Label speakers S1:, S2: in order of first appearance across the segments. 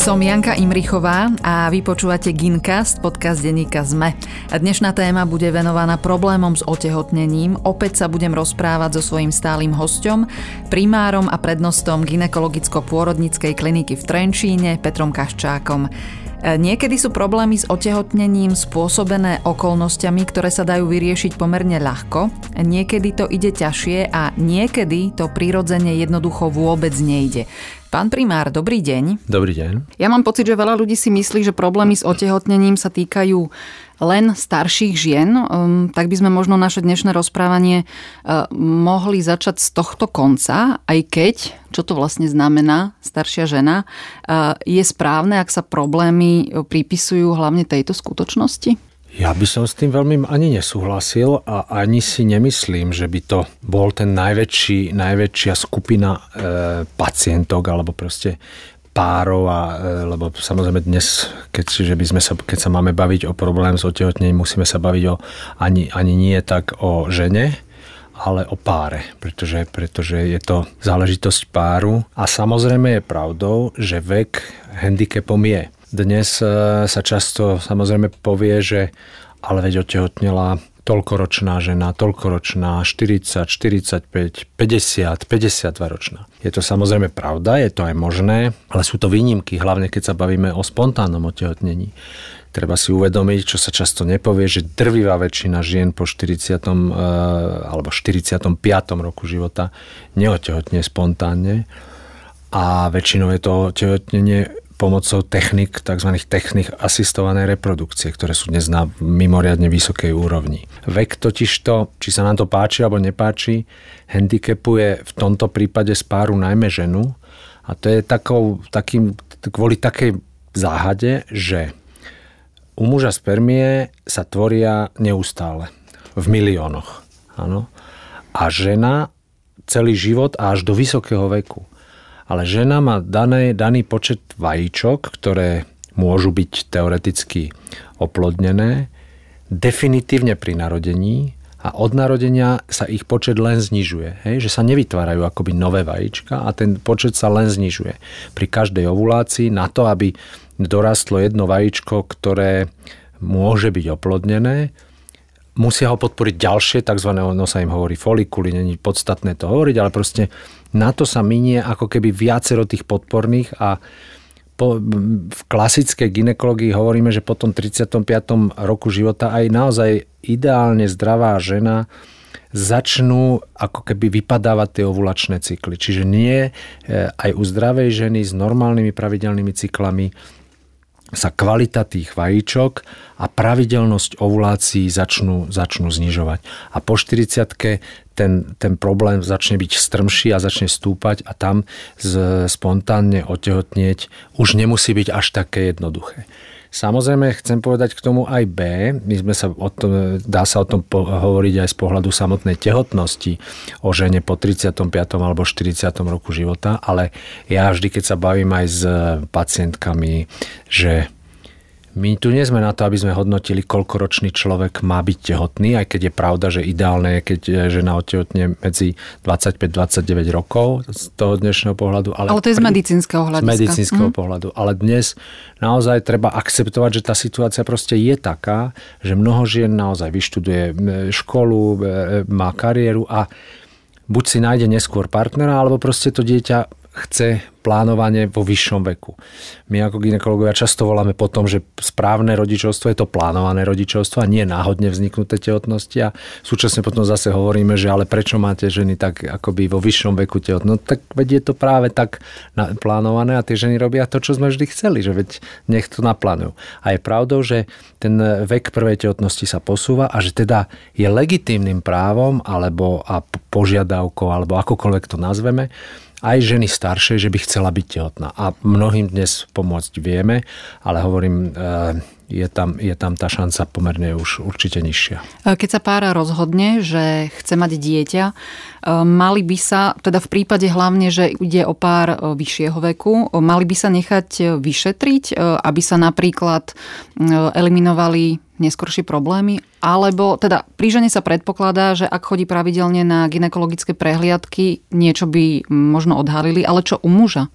S1: Som Janka Imrichová a vy počúvate Gincast, podcast denníka ZME. Dnešná téma bude venovaná problémom s otehotnením. Opäť sa budem rozprávať so svojím stálym hostom, primárom a prednostom ginekologicko-pôrodnickej kliniky v Trenčíne, Petrom Kaščákom. Niekedy sú problémy s otehotnením spôsobené okolnostiami, ktoré sa dajú vyriešiť pomerne ľahko. Niekedy to ide ťažšie a niekedy to prirodzene jednoducho vôbec nejde. Pán primár, dobrý deň.
S2: Dobrý deň.
S1: Ja mám pocit, že veľa ľudí si myslí, že problémy s otehotnením sa týkajú len starších žien, um, tak by sme možno naše dnešné rozprávanie uh, mohli začať z tohto konca, aj keď, čo to vlastne znamená staršia žena, uh, je správne, ak sa problémy pripisujú hlavne tejto skutočnosti?
S2: Ja by som s tým veľmi ani nesúhlasil a ani si nemyslím, že by to bol ten najväčší, najväčšia skupina e, pacientok alebo proste párov, a, e, lebo samozrejme dnes, keď, že by sme sa, keď sa máme baviť o problém s otehotnením, musíme sa baviť o, ani, ani nie tak o žene, ale o páre, pretože, pretože je to záležitosť páru a samozrejme je pravdou, že vek handicapom je. Dnes e, sa často samozrejme povie, že ale veď otehotnela toľkoročná žena, toľkoročná, 40, 45, 50, 52 ročná. Je to samozrejme pravda, je to aj možné, ale sú to výnimky, hlavne keď sa bavíme o spontánnom otehotnení. Treba si uvedomiť, čo sa často nepovie, že drvivá väčšina žien po 40. E, alebo 45. roku života neotehotne spontánne a väčšinou je to tehotnenie pomocou technik, tzv. technik asistovanej reprodukcie, ktoré sú dnes na mimoriadne vysokej úrovni. Vek totižto, či sa nám to páči alebo nepáči, handicapuje v tomto prípade z páru najmä ženu a to je takou, takým, kvôli takej záhade, že u muža spermie sa tvoria neustále v miliónoch. Áno. A žena celý život a až do vysokého veku ale žena má dané, daný počet vajíčok, ktoré môžu byť teoreticky oplodnené, definitívne pri narodení a od narodenia sa ich počet len znižuje. Hej? Že sa nevytvárajú akoby nové vajíčka a ten počet sa len znižuje. Pri každej ovulácii na to, aby dorastlo jedno vajíčko, ktoré môže byť oplodnené, musia ho podporiť ďalšie, tzv. no sa im hovorí folikuly, není podstatné to hovoriť, ale proste na to sa minie ako keby viacero tých podporných a po, v klasickej ginekológii hovoríme, že po tom 35. roku života aj naozaj ideálne zdravá žena začnú ako keby vypadávať tie ovulačné cykly. Čiže nie e, aj u zdravej ženy s normálnymi pravidelnými cyklami sa kvalita tých vajíčok a pravidelnosť ovulácií začnú, začnú znižovať. A po 40 ten, ten problém začne byť strmší a začne stúpať a tam z, spontánne otehotnieť už nemusí byť až také jednoduché. Samozrejme, chcem povedať k tomu aj B. My sme sa o tom, dá sa o tom hovoriť aj z pohľadu samotnej tehotnosti o žene po 35. alebo 40. roku života, ale ja vždy, keď sa bavím aj s pacientkami, že my tu nie sme na to, aby sme hodnotili, koľko ročný človek má byť tehotný, aj keď je pravda, že ideálne je, keď žena otehotne medzi 25-29 rokov z toho dnešného pohľadu.
S1: Ale, ale to je z medicínskeho hľadiska.
S2: Z medicínskeho mm. pohľadu. Ale dnes naozaj treba akceptovať, že tá situácia proste je taká, že mnoho žien naozaj vyštuduje školu, má kariéru a buď si nájde neskôr partnera, alebo proste to dieťa chce plánovanie vo vyššom veku. My ako ginekológovia často voláme po tom, že správne rodičovstvo je to plánované rodičovstvo a nie náhodne vzniknuté tehotnosti a súčasne potom zase hovoríme, že ale prečo máte ženy tak akoby vo vyššom veku tehotnosti? No tak veď je to práve tak plánované a tie ženy robia to, čo sme vždy chceli, že veď nech to naplánujú. A je pravdou, že ten vek prvej tehotnosti sa posúva a že teda je legitímnym právom alebo a požiadavkou alebo akokoľvek to nazveme, aj ženy staršej, že by chcela byť tehotná. A mnohým dnes pomôcť vieme, ale hovorím, e, je tam, je tam tá šanca pomerne už určite nižšia.
S1: E, keď sa pára rozhodne, že chce mať dieťa, e, mali by sa, teda v prípade hlavne, že ide o pár vyššieho veku, mali by sa nechať vyšetriť, aby sa napríklad eliminovali neskoršie problémy? Alebo teda pri žene sa predpokladá, že ak chodí pravidelne na ginekologické prehliadky, niečo by možno odhalili, ale čo u muža?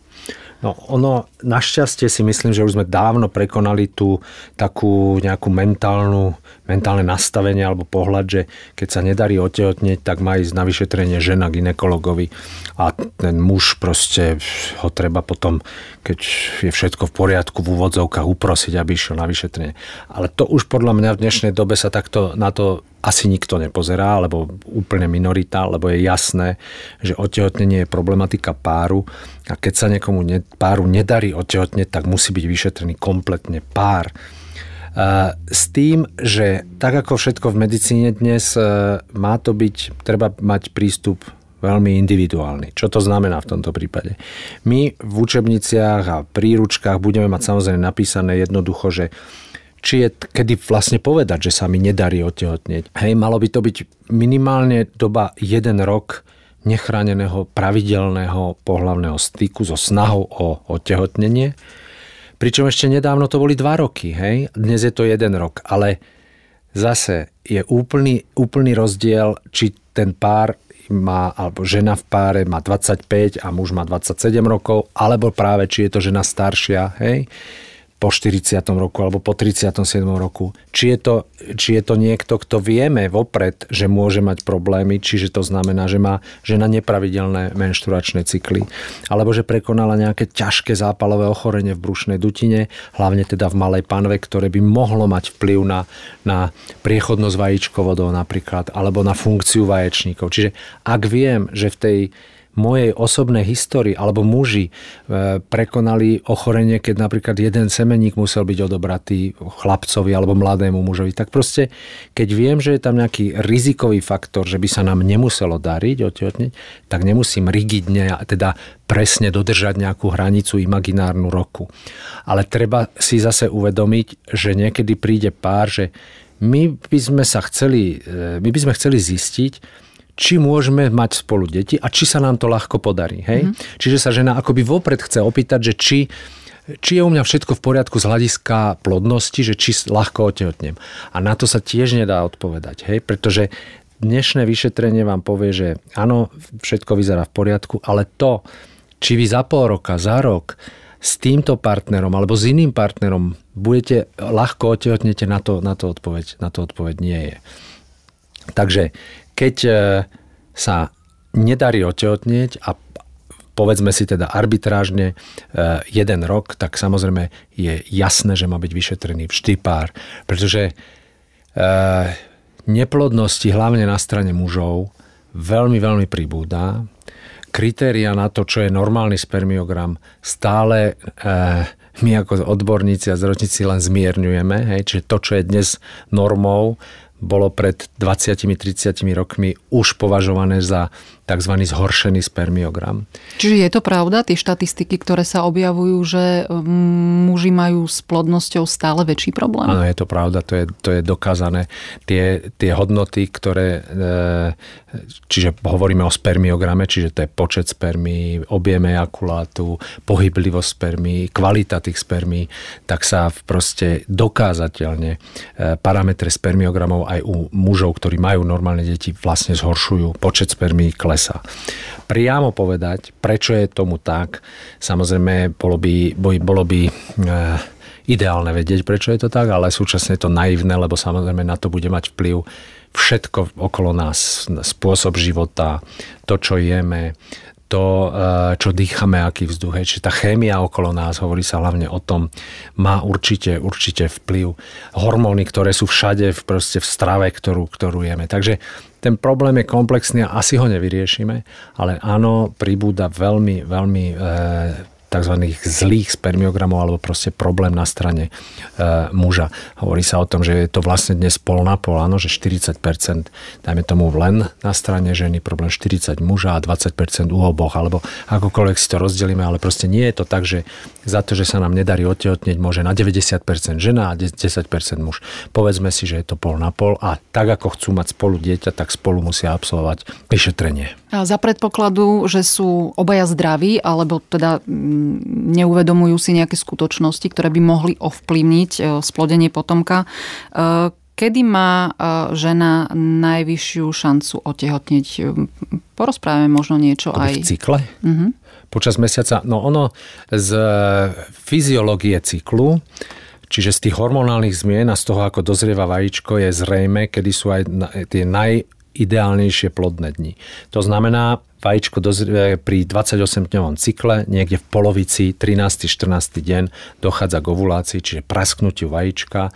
S2: No ono, našťastie si myslím, že už sme dávno prekonali tú takú nejakú mentálnu, mentálne nastavenie alebo pohľad, že keď sa nedarí otehotnieť, tak má ísť na vyšetrenie žena ginekologovi a ten muž proste ho treba potom, keď je všetko v poriadku, v úvodzovkách uprosiť, aby išiel na vyšetrenie. Ale to už podľa mňa v dnešnej dobe sa takto na to asi nikto nepozerá, alebo úplne minorita, lebo je jasné, že otehotnenie je problematika páru a keď sa niekomu páru nedarí otehotneť, tak musí byť vyšetrený kompletne pár. S tým, že tak ako všetko v medicíne dnes, e, má to byť, treba mať prístup veľmi individuálny. Čo to znamená v tomto prípade? My v učebniciach a príručkách budeme mať samozrejme napísané jednoducho, že či je kedy vlastne povedať, že sa mi nedarí otehotnieť. Hej, malo by to byť minimálne doba jeden rok nechráneného pravidelného pohlavného styku so snahou o otehotnenie. Pričom ešte nedávno to boli dva roky, hej? Dnes je to jeden rok, ale zase je úplný, úplný rozdiel, či ten pár má, alebo žena v páre má 25 a muž má 27 rokov, alebo práve či je to žena staršia, hej? Po 40. roku alebo po 37. roku. Či je, to, či je to niekto, kto vieme vopred, že môže mať problémy, čiže to znamená, že má žena nepravidelné menšturačné cykly, alebo že prekonala nejaké ťažké zápalové ochorenie v brušnej dutine, hlavne teda v malej panve, ktoré by mohlo mať vplyv na, na priechodnosť vajíčkovodov napríklad, alebo na funkciu vaječníkov. Čiže ak viem, že v tej mojej osobnej histórii, alebo muži e, prekonali ochorenie, keď napríklad jeden semeník musel byť odobratý chlapcovi alebo mladému mužovi, tak proste, keď viem, že je tam nejaký rizikový faktor, že by sa nám nemuselo dariť otehotniť, tak nemusím rigidne, teda presne dodržať nejakú hranicu imaginárnu roku. Ale treba si zase uvedomiť, že niekedy príde pár, že my by sme sa chceli, e, my by sme chceli zistiť, či môžeme mať spolu deti a či sa nám to ľahko podarí. Hej? Mm. Čiže sa žena akoby vopred chce opýtať, že či, či je u mňa všetko v poriadku z hľadiska plodnosti, že či ľahko otehotnem. A na to sa tiež nedá odpovedať, hej? pretože dnešné vyšetrenie vám povie, že áno, všetko vyzerá v poriadku, ale to, či vy za pol roka, za rok s týmto partnerom alebo s iným partnerom budete ľahko otehotnete, na to, na to, odpoveď, na to odpoveď nie je. Takže keď e, sa nedarí otehotnieť a povedzme si teda arbitrážne e, jeden rok, tak samozrejme je jasné, že má byť vyšetrený vždy pár. Pretože e, neplodnosti hlavne na strane mužov veľmi, veľmi pribúda. Kritéria na to, čo je normálny spermiogram, stále my ako odborníci a zdravotníci len zmierňujeme. Hej? Čiže to, čo je dnes normou, bolo pred 20-30 rokmi už považované za tzv. zhoršený spermiogram.
S1: Čiže je to pravda, tie štatistiky, ktoré sa objavujú, že mm, muži majú s plodnosťou stále väčší problém?
S2: Áno, je to pravda, to je, to je dokázané. Tie, tie hodnoty, ktoré, e, čiže hovoríme o spermiograme, čiže to je počet spermí, objem ejakulátu, pohyblivosť spermí, kvalita tých spermí, tak sa proste dokázateľne e, parametre spermiogramov aj u mužov, ktorí majú normálne deti, vlastne zhoršujú. Počet spermí klesá klesá. Priamo povedať, prečo je tomu tak, samozrejme bolo by, bolo by e, ideálne vedieť, prečo je to tak, ale súčasne je to naivné, lebo samozrejme na to bude mať vplyv všetko okolo nás, spôsob života, to, čo jeme, to, eh, čo dýchame, aký vzduch. Čiže tá chémia okolo nás, hovorí sa hlavne o tom, má určite, určite vplyv. Hormóny, ktoré sú všade v, proste v strave, ktorú, ktorú jeme. Takže ten problém je komplexný a asi ho nevyriešime, ale áno, pribúda veľmi, veľmi e, tzv. zlých spermiogramov alebo proste problém na strane e, muža. Hovorí sa o tom, že je to vlastne dnes pol na pol, áno, že 40%, dajme tomu len na strane ženy, problém 40 muža a 20% u oboch, alebo akokoľvek si to rozdelíme, ale proste nie je to tak, že za to, že sa nám nedarí otehotneť, môže na 90% žena a 10% muž. Povedzme si, že je to pol na pol a tak ako chcú mať spolu dieťa, tak spolu musia absolvovať vyšetrenie.
S1: Za predpokladu, že sú obaja zdraví, alebo teda neuvedomujú si nejaké skutočnosti, ktoré by mohli ovplyvniť e, splodenie potomka. E, kedy má e, žena najvyššiu šancu otehotneť? Porozprávame možno niečo
S2: to
S1: aj...
S2: V cykle? Uh-huh. počas mesiaca. No ono z fyziológie cyklu, čiže z tých hormonálnych zmien a z toho, ako dozrieva vajíčko, je zrejme, kedy sú aj tie najideálnejšie plodné dni. To znamená, vajíčko dozrie pri 28-dňovom cykle, niekde v polovici 13. 14. deň dochádza k ovulácii, čiže prasknutiu vajíčka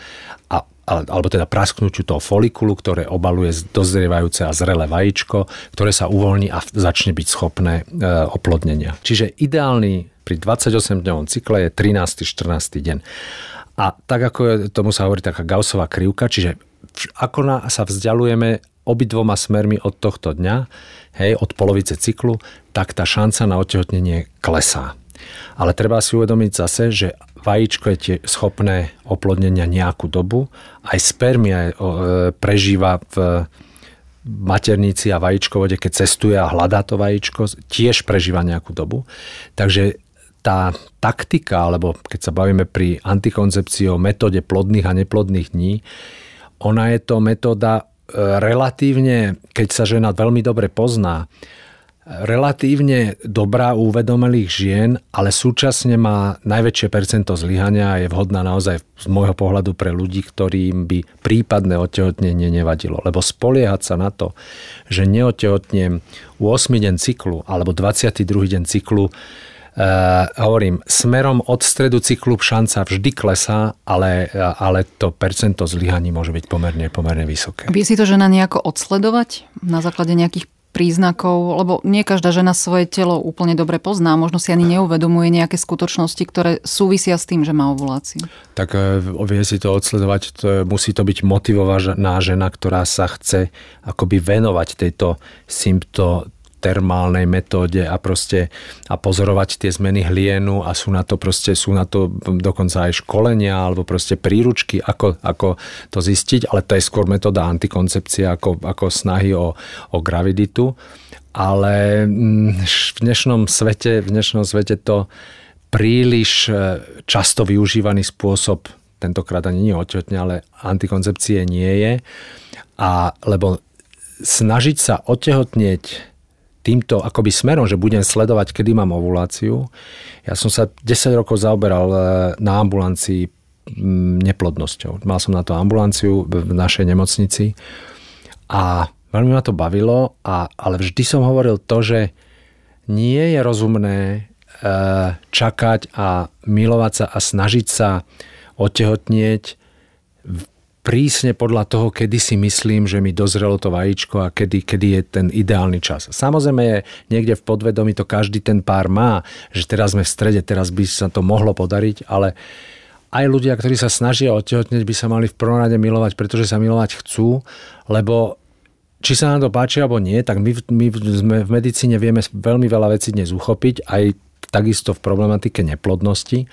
S2: a alebo teda prasknutiu toho folikulu, ktoré obaluje dozrievajúce a zrelé vajíčko, ktoré sa uvoľní a začne byť schopné e, oplodnenia. Čiže ideálny pri 28-dňovom cykle je 13. 14. deň. A tak ako je, tomu sa hovorí taká Gaussová krivka, čiže ako sa vzdialujeme obidvoma smermi od tohto dňa, hej, od polovice cyklu, tak tá šanca na otehotnenie klesá. Ale treba si uvedomiť zase, že vajíčko je tie schopné oplodnenia nejakú dobu. Aj spermia e, prežíva v maternici a vajíčkovode, keď cestuje a hľadá to vajíčko, tiež prežíva nejakú dobu. Takže tá taktika, alebo keď sa bavíme pri antikoncepcii o metóde plodných a neplodných dní, ona je to metóda e, relatívne, keď sa žena veľmi dobre pozná, relatívne dobrá u uvedomelých žien, ale súčasne má najväčšie percento zlyhania a je vhodná naozaj z môjho pohľadu pre ľudí, ktorým by prípadné otehotnenie nevadilo. Lebo spoliehať sa na to, že neotehotnem u 8 deň cyklu alebo 22. deň cyklu, hovorím, smerom od stredu cyklu šanca vždy klesá, ale, ale to percento zlyhaní môže byť pomerne, pomerne vysoké.
S1: Vie si to žena nejako odsledovať na základe nejakých príznakov, lebo nie každá žena svoje telo úplne dobre pozná, možno si ani neuvedomuje nejaké skutočnosti, ktoré súvisia s tým, že má ovuláciu.
S2: Tak e, vie si to odsledovať, to, musí to byť motivovaná žena, ktorá sa chce akoby venovať tejto sympto, termálnej metóde a proste a pozorovať tie zmeny hlienu a sú na to proste, sú na to dokonca aj školenia alebo proste príručky, ako, ako to zistiť, ale to je skôr metóda antikoncepcie ako, ako snahy o, o graviditu. Ale mm, v dnešnom svete, v dnešnom svete to príliš e, často využívaný spôsob tentokrát ani nie otehotne, ale antikoncepcie nie je. A lebo snažiť sa otehotnieť týmto akoby smerom, že budem sledovať, kedy mám ovuláciu. Ja som sa 10 rokov zaoberal e, na ambulancii neplodnosťou. Mal som na to ambulanciu v našej nemocnici a veľmi ma to bavilo, a, ale vždy som hovoril to, že nie je rozumné e, čakať a milovať sa a snažiť sa otehotnieť prísne podľa toho, kedy si myslím, že mi dozrelo to vajíčko a kedy, kedy je ten ideálny čas. Samozrejme niekde v podvedomí to každý ten pár má, že teraz sme v strede, teraz by sa to mohlo podariť, ale aj ľudia, ktorí sa snažia otehotneť, by sa mali v prvom rade milovať, pretože sa milovať chcú, lebo či sa nám to páči alebo nie, tak my, my sme v medicíne vieme veľmi veľa vecí dnes uchopiť, aj takisto v problematike neplodnosti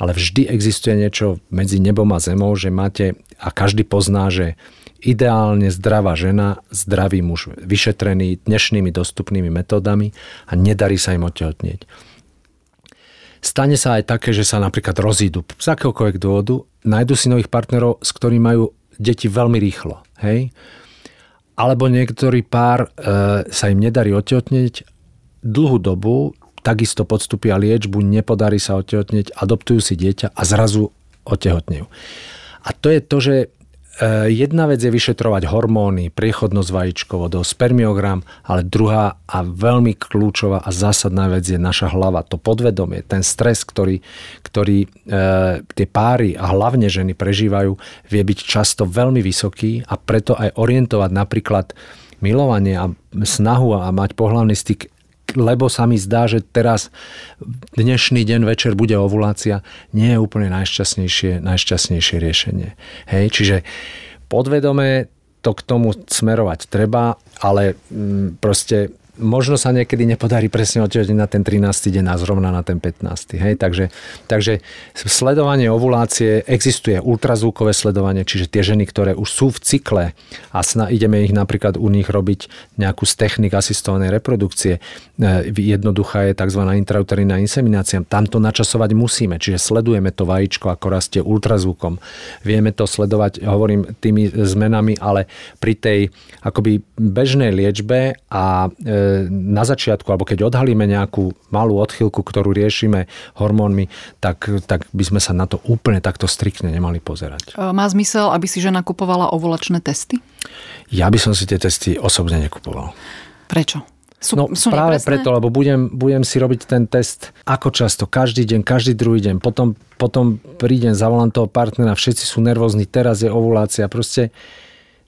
S2: ale vždy existuje niečo medzi nebom a zemou, že máte, a každý pozná, že ideálne zdravá žena, zdravý muž, vyšetrený dnešnými dostupnými metódami a nedarí sa im otehotnieť. Stane sa aj také, že sa napríklad rozídu z akéhokoľvek dôvodu, nájdu si nových partnerov, s ktorými majú deti veľmi rýchlo. Hej? Alebo niektorý pár e, sa im nedarí otehotnieť dlhú dobu, takisto podstúpia liečbu, nepodarí sa otehotneť, adoptujú si dieťa a zrazu otehotnejú. A to je to, že e, jedna vec je vyšetrovať hormóny, priechodnosť vajíčkovodov, spermiogram, ale druhá a veľmi kľúčová a zásadná vec je naša hlava, to podvedomie, ten stres, ktorý, ktorý e, tie páry a hlavne ženy prežívajú, vie byť často veľmi vysoký a preto aj orientovať napríklad milovanie a snahu a mať pohľavný styk lebo sa mi zdá, že teraz dnešný deň večer bude ovulácia, nie je úplne najšťastnejšie, najšťastnejšie riešenie. Hej, čiže podvedome to k tomu smerovať treba, ale mm, proste možno sa niekedy nepodarí presne otehotniť na ten 13. deň a zrovna na ten 15. Hej? Takže, takže sledovanie ovulácie, existuje ultrazvukové sledovanie, čiže tie ženy, ktoré už sú v cykle a sna, ideme ich napríklad u nich robiť nejakú z technik asistovanej reprodukcie. E, jednoduchá je tzv. intrauterinná inseminácia. Tam to načasovať musíme, čiže sledujeme to vajíčko, ako rastie ultrazvukom. Vieme to sledovať, hovorím, tými zmenami, ale pri tej akoby bežnej liečbe a e, na začiatku, alebo keď odhalíme nejakú malú odchylku, ktorú riešime hormónmi, tak, tak by sme sa na to úplne takto striktne nemali pozerať.
S1: Má zmysel, aby si žena kupovala ovulačné testy?
S2: Ja by som si tie testy osobne nekupoval.
S1: Prečo?
S2: Sú, no sú práve nepresné? preto, lebo budem, budem si robiť ten test ako často, každý deň, každý druhý deň. Potom, potom prídem, zavolám toho partnera, všetci sú nervózni, teraz je ovulácia. Proste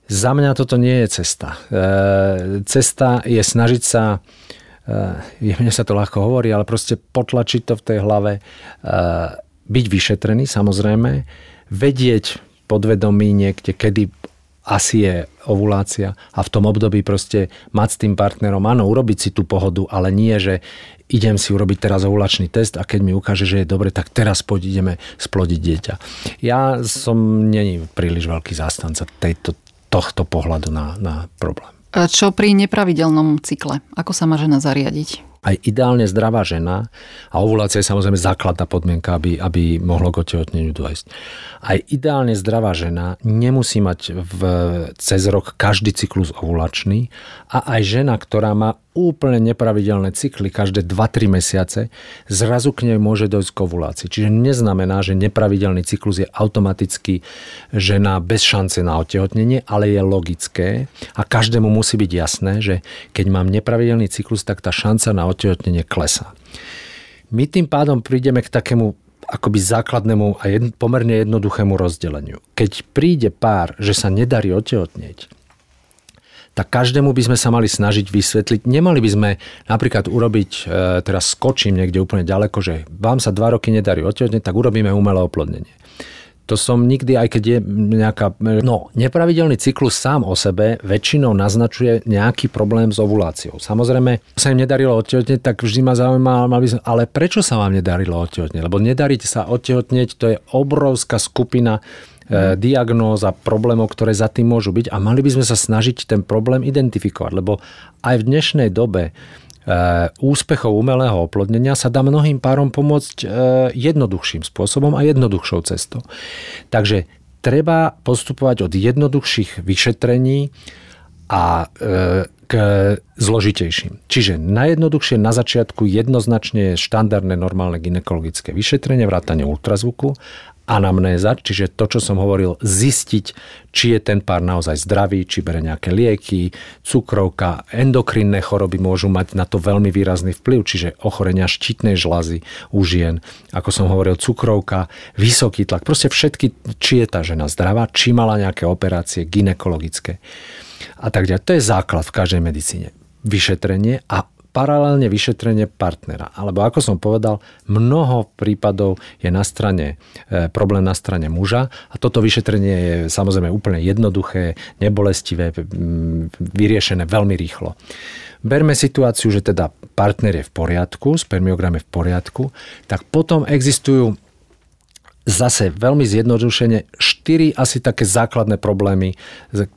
S2: za mňa toto nie je cesta. E, cesta je snažiť sa, e, mne sa to ľahko hovorí, ale proste potlačiť to v tej hlave, e, byť vyšetrený samozrejme, vedieť podvedomí niekde, kedy asi je ovulácia a v tom období proste mať s tým partnerom, áno, urobiť si tú pohodu, ale nie, že idem si urobiť teraz ovulačný test a keď mi ukáže, že je dobre, tak teraz poď ideme splodiť dieťa. Ja som není príliš veľký zástanca tejto, tohto pohľadu na, na problém.
S1: Čo pri nepravidelnom cykle? Ako sa má žena zariadiť?
S2: aj ideálne zdravá žena, a ovulácia je samozrejme základná podmienka, aby, aby mohlo k otehotneniu dôjsť. Aj ideálne zdravá žena nemusí mať v, cez rok každý cyklus ovulačný a aj žena, ktorá má úplne nepravidelné cykly každé 2-3 mesiace, zrazu k nej môže dojsť k ovulácii. Čiže neznamená, že nepravidelný cyklus je automaticky žena bez šance na otehotnenie, ale je logické a každému musí byť jasné, že keď mám nepravidelný cyklus, tak tá šanca na otehotnenie klesá. My tým pádom prídeme k takému akoby základnému a jedn, pomerne jednoduchému rozdeleniu. Keď príde pár, že sa nedarí otehotnieť, tak každému by sme sa mali snažiť vysvetliť. Nemali by sme napríklad urobiť, e, teraz skočím niekde úplne ďaleko, že vám sa dva roky nedarí otehotnieť, tak urobíme umelé oplodnenie. To som nikdy, aj keď je nejaká... No, nepravidelný cyklus sám o sebe väčšinou naznačuje nejaký problém s ovuláciou. Samozrejme, sa im nedarilo otehotneť, tak vždy ma zaujíma, ale prečo sa vám nedarilo otehotneť? Lebo nedariť sa otehotneť, to je obrovská skupina e, diagnóz a problémov, ktoré za tým môžu byť a mali by sme sa snažiť ten problém identifikovať, lebo aj v dnešnej dobe Eh, úspechov umelého oplodnenia sa dá mnohým párom pomôcť eh, jednoduchším spôsobom a jednoduchšou cestou. Takže treba postupovať od jednoduchších vyšetrení a eh, k zložitejším. Čiže najjednoduchšie na začiatku jednoznačne je štandardné normálne ginekologické vyšetrenie, vrátanie ultrazvuku anamnéza, čiže to, čo som hovoril, zistiť, či je ten pár naozaj zdravý, či bere nejaké lieky, cukrovka, endokrinné choroby môžu mať na to veľmi výrazný vplyv, čiže ochorenia štítnej žlazy u žien, ako som hovoril, cukrovka, vysoký tlak, proste všetky, či je tá žena zdravá, či mala nejaké operácie ginekologické a tak ďalej. To je základ v každej medicíne. Vyšetrenie a paralelne vyšetrenie partnera. Alebo ako som povedal, mnoho prípadov je na strane, e, problém na strane muža a toto vyšetrenie je samozrejme úplne jednoduché, nebolestivé, vyriešené veľmi rýchlo. Berme situáciu, že teda partner je v poriadku, spermiogram je v poriadku, tak potom existujú zase veľmi zjednodušene štyri asi také základné problémy,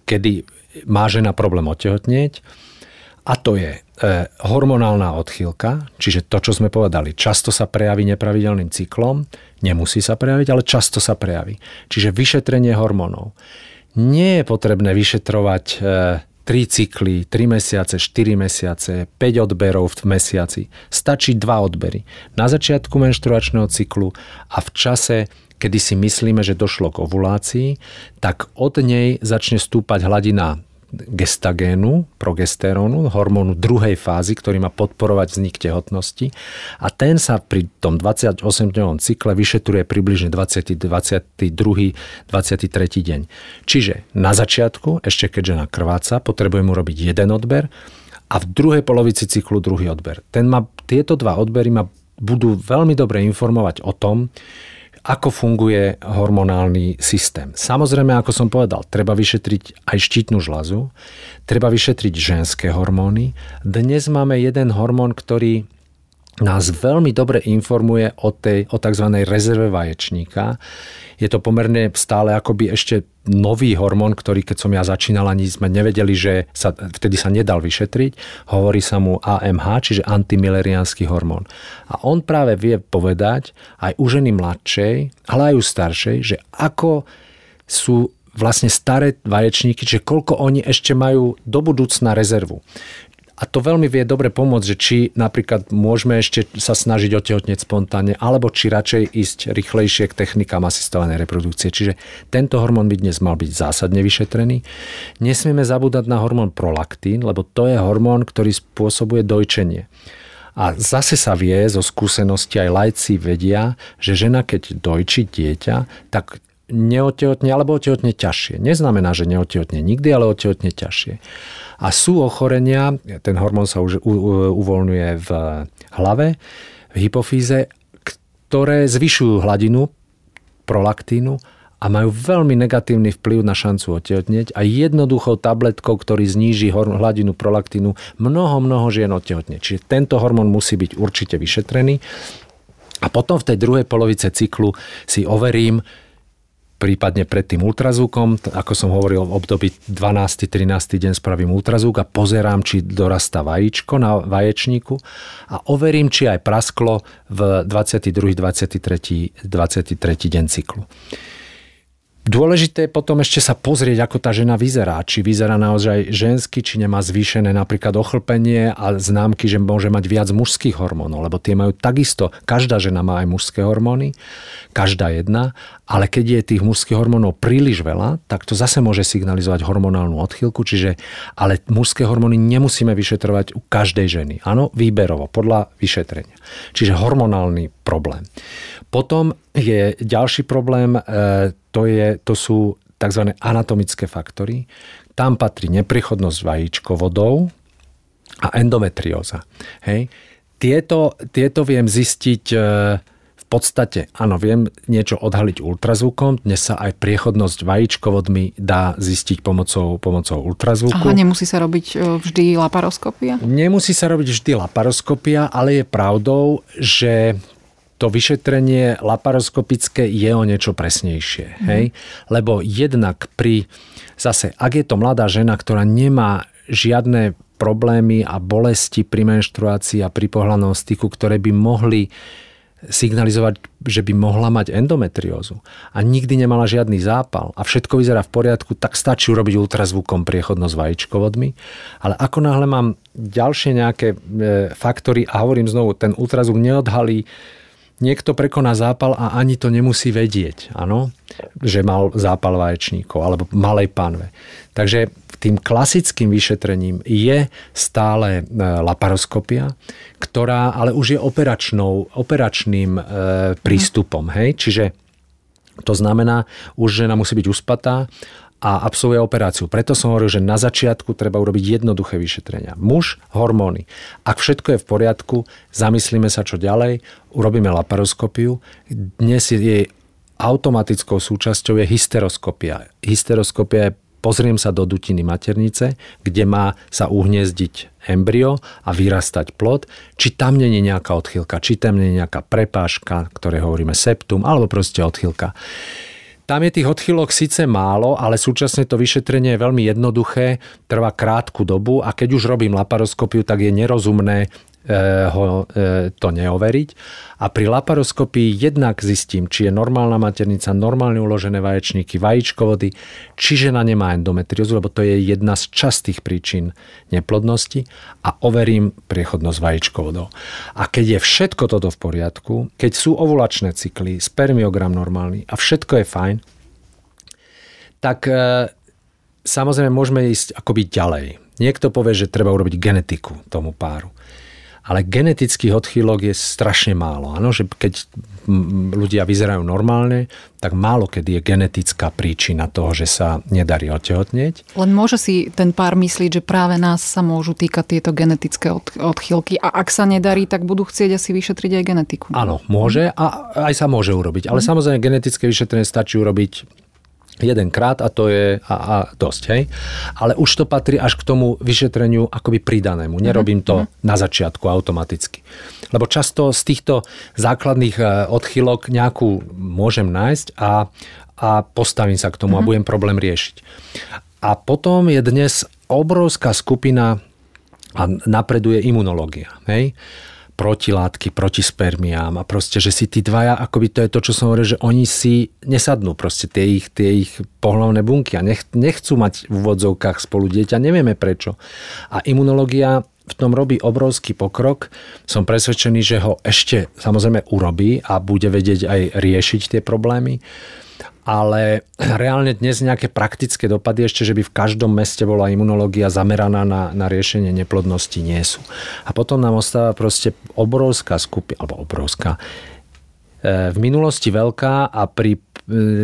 S2: kedy má žena problém otehotnieť a to je e, hormonálna odchýlka, čiže to, čo sme povedali, často sa prejaví nepravidelným cyklom, nemusí sa prejaviť, ale často sa prejaví. Čiže vyšetrenie hormónov. Nie je potrebné vyšetrovať e, 3 cykly, 3 mesiace, 4 mesiace, 5 odberov v mesiaci. Stačí 2 odbery. Na začiatku menštruačného cyklu a v čase, kedy si myslíme, že došlo k ovulácii, tak od nej začne stúpať hladina gestagénu, progesterónu, hormónu druhej fázy, ktorý má podporovať vznik tehotnosti. A ten sa pri tom 28-dňovom cykle vyšetruje približne 20, 22. 23. deň. Čiže na začiatku, ešte keď žena krváca, potrebujeme urobiť jeden odber a v druhej polovici cyklu druhý odber. Ten má, tieto dva odbery ma budú veľmi dobre informovať o tom, ako funguje hormonálny systém. Samozrejme, ako som povedal, treba vyšetriť aj štítnu žlazu, treba vyšetriť ženské hormóny. Dnes máme jeden hormón, ktorý nás veľmi dobre informuje o, tej, o tzv. rezerve vaječníka. Je to pomerne stále akoby ešte nový hormón, ktorý keď som ja začínal, ani sme nevedeli, že sa, vtedy sa nedal vyšetriť. Hovorí sa mu AMH, čiže antimileriánsky hormón. A on práve vie povedať aj u ženy mladšej, ale aj u staršej, že ako sú vlastne staré vaječníky, že koľko oni ešte majú do budúcna rezervu A to veľmi vie dobre pomôcť, že či napríklad môžeme ešte sa snažiť otehotnieť spontánne, alebo či radšej ísť rýchlejšie k technikám asistovanej reprodukcie. Čiže tento hormón by dnes mal byť zásadne vyšetrený. Nesmieme zabúdať na hormón prolaktín, lebo to je hormón, ktorý spôsobuje dojčenie. A zase sa vie zo skúsenosti, aj lajci vedia, že žena keď dojčí dieťa, tak neotehotne alebo otehotne ťažšie. Neznamená, že neotehotne nikdy, ale otehotne ťažšie. A sú ochorenia, ten hormón sa už uvoľňuje v hlave, v hypofíze, ktoré zvyšujú hladinu prolaktínu a majú veľmi negatívny vplyv na šancu otehotneť a jednoduchou tabletkou, ktorý zníži hladinu prolaktínu, mnoho, mnoho žien otehotne. Čiže tento hormón musí byť určite vyšetrený. A potom v tej druhej polovice cyklu si overím, prípadne pred tým ultrazvukom, ako som hovoril, v období 12. 13. deň spravím ultrazvuk a pozerám, či dorasta vajíčko na vaječníku a overím, či aj prasklo v 22. 23. 23. deň cyklu. Dôležité je potom ešte sa pozrieť, ako tá žena vyzerá. Či vyzerá naozaj žensky, či nemá zvýšené napríklad ochlpenie a známky, že môže mať viac mužských hormónov, lebo tie majú takisto, každá žena má aj mužské hormóny, každá jedna, ale keď je tých mužských hormónov príliš veľa, tak to zase môže signalizovať hormonálnu odchýlku, čiže ale mužské hormóny nemusíme vyšetrovať u každej ženy. Áno, výberovo, podľa vyšetrenia. Čiže hormonálny problém. Potom je ďalší problém, e, to, je, to sú tzv. anatomické faktory. Tam patrí neprichodnosť vajíčkovodov a endometrióza. Hej. Tieto, tieto viem zistiť e, v podstate, áno, viem niečo odhaliť ultrazvukom, dnes sa aj priechodnosť vajíčkovodmi dá zistiť pomocou, pomocou ultrazvuku.
S1: Aha, nemusí sa robiť e, vždy laparoskopia?
S2: Nemusí sa robiť vždy laparoskopia, ale je pravdou, že to vyšetrenie laparoskopické je o niečo presnejšie. Mm. Hej? Lebo jednak pri, zase, ak je to mladá žena, ktorá nemá žiadne problémy a bolesti pri menštruácii a pri pohľadnom styku, ktoré by mohli signalizovať, že by mohla mať endometriózu a nikdy nemala žiadny zápal a všetko vyzerá v poriadku, tak stačí urobiť ultrazvukom priechodnosť vajíčkovodmi. Ale ako náhle mám ďalšie nejaké e, faktory a hovorím znovu, ten ultrazvuk neodhalí niekto prekoná zápal a ani to nemusí vedieť, áno, že mal zápal vaječníkov alebo malej panve. Takže tým klasickým vyšetrením je stále e, laparoskopia, ktorá ale už je operačnou, operačným e, prístupom. Hej? Čiže to znamená, už žena musí byť uspatá a absolvuje operáciu. Preto som hovoril, že na začiatku treba urobiť jednoduché vyšetrenia. Muž, hormóny. Ak všetko je v poriadku, zamyslíme sa čo ďalej, urobíme laparoskopiu. Dnes je jej automatickou súčasťou je hysteroskopia. Hysteroskopia je pozriem sa do dutiny maternice, kde má sa uhniezdiť embryo a vyrastať plod, či tam není nejaká odchylka, či tam není nejaká prepážka, ktoré hovoríme septum, alebo proste odchylka. Tam je tých odchylok síce málo, ale súčasne to vyšetrenie je veľmi jednoduché, trvá krátku dobu a keď už robím laparoskopiu, tak je nerozumné ho eh, to neoveriť. A pri laparoskopii jednak zistím, či je normálna maternica, normálne uložené vaječníky, vajíčkovody, či žena nemá endometriózu, lebo to je jedna z častých príčin neplodnosti a overím priechodnosť vajíčkovodov. A keď je všetko toto v poriadku, keď sú ovulačné cykly, spermiogram normálny a všetko je fajn, tak eh, samozrejme môžeme ísť akoby ďalej. Niekto povie, že treba urobiť genetiku tomu páru ale genetických odchýlok je strašne málo. Ano, že keď ľudia vyzerajú normálne, tak málo kedy je genetická príčina toho, že sa nedarí otehotnieť.
S1: Len môže si ten pár myslieť, že práve nás sa môžu týkať tieto genetické odchýlky a ak sa nedarí, tak budú chcieť asi vyšetriť aj genetiku.
S2: Áno, môže a aj sa môže urobiť. Ale mm. samozrejme genetické vyšetrenie stačí urobiť jedenkrát a to je a, a dosť, hej. Ale už to patrí až k tomu vyšetreniu akoby pridanému. Nerobím to mm-hmm. na začiatku automaticky. Lebo často z týchto základných e, odchylok nejakú môžem nájsť a, a postavím sa k tomu mm-hmm. a mhm. budem problém riešiť. A potom je dnes obrovská skupina a napreduje imunológia. Hej? Protilátky proti spermiám a proste, že si tí dvaja, akoby to je to, čo som hovoril, že oni si nesadnú proste tie ich, tie ich pohľavné bunky a nech, nechcú mať v úvodzovkách spolu dieťa, nevieme prečo. A imunológia v tom robí obrovský pokrok. Som presvedčený, že ho ešte samozrejme urobí a bude vedieť aj riešiť tie problémy ale reálne dnes nejaké praktické dopady ešte, že by v každom meste bola imunológia zameraná na, na riešenie neplodnosti, nie sú. A potom nám ostáva proste obrovská skupina, alebo obrovská, e, v minulosti veľká a pri e,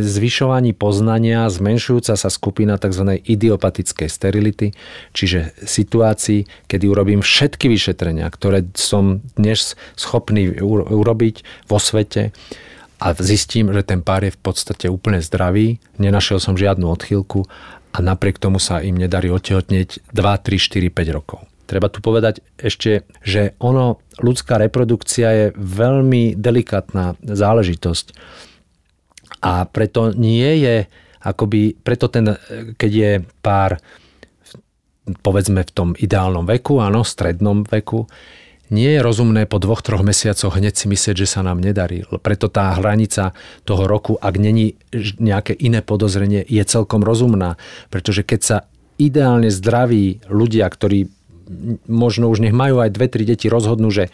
S2: zvyšovaní poznania zmenšujúca sa skupina tzv. idiopatickej sterility, čiže situácií, kedy urobím všetky vyšetrenia, ktoré som dnes schopný urobiť vo svete, a zistím, že ten pár je v podstate úplne zdravý, nenašiel som žiadnu odchýlku a napriek tomu sa im nedarí otehotnieť 2, 3, 4, 5 rokov. Treba tu povedať ešte, že ono, ľudská reprodukcia je veľmi delikátna záležitosť a preto nie je akoby, preto ten, keď je pár povedzme v tom ideálnom veku, áno, strednom veku, nie je rozumné po dvoch, troch mesiacoch hneď si myslieť, že sa nám nedarí. Preto tá hranica toho roku, ak není nejaké iné podozrenie, je celkom rozumná. Pretože keď sa ideálne zdraví ľudia, ktorí možno už nech majú aj dve, tri deti, rozhodnú, že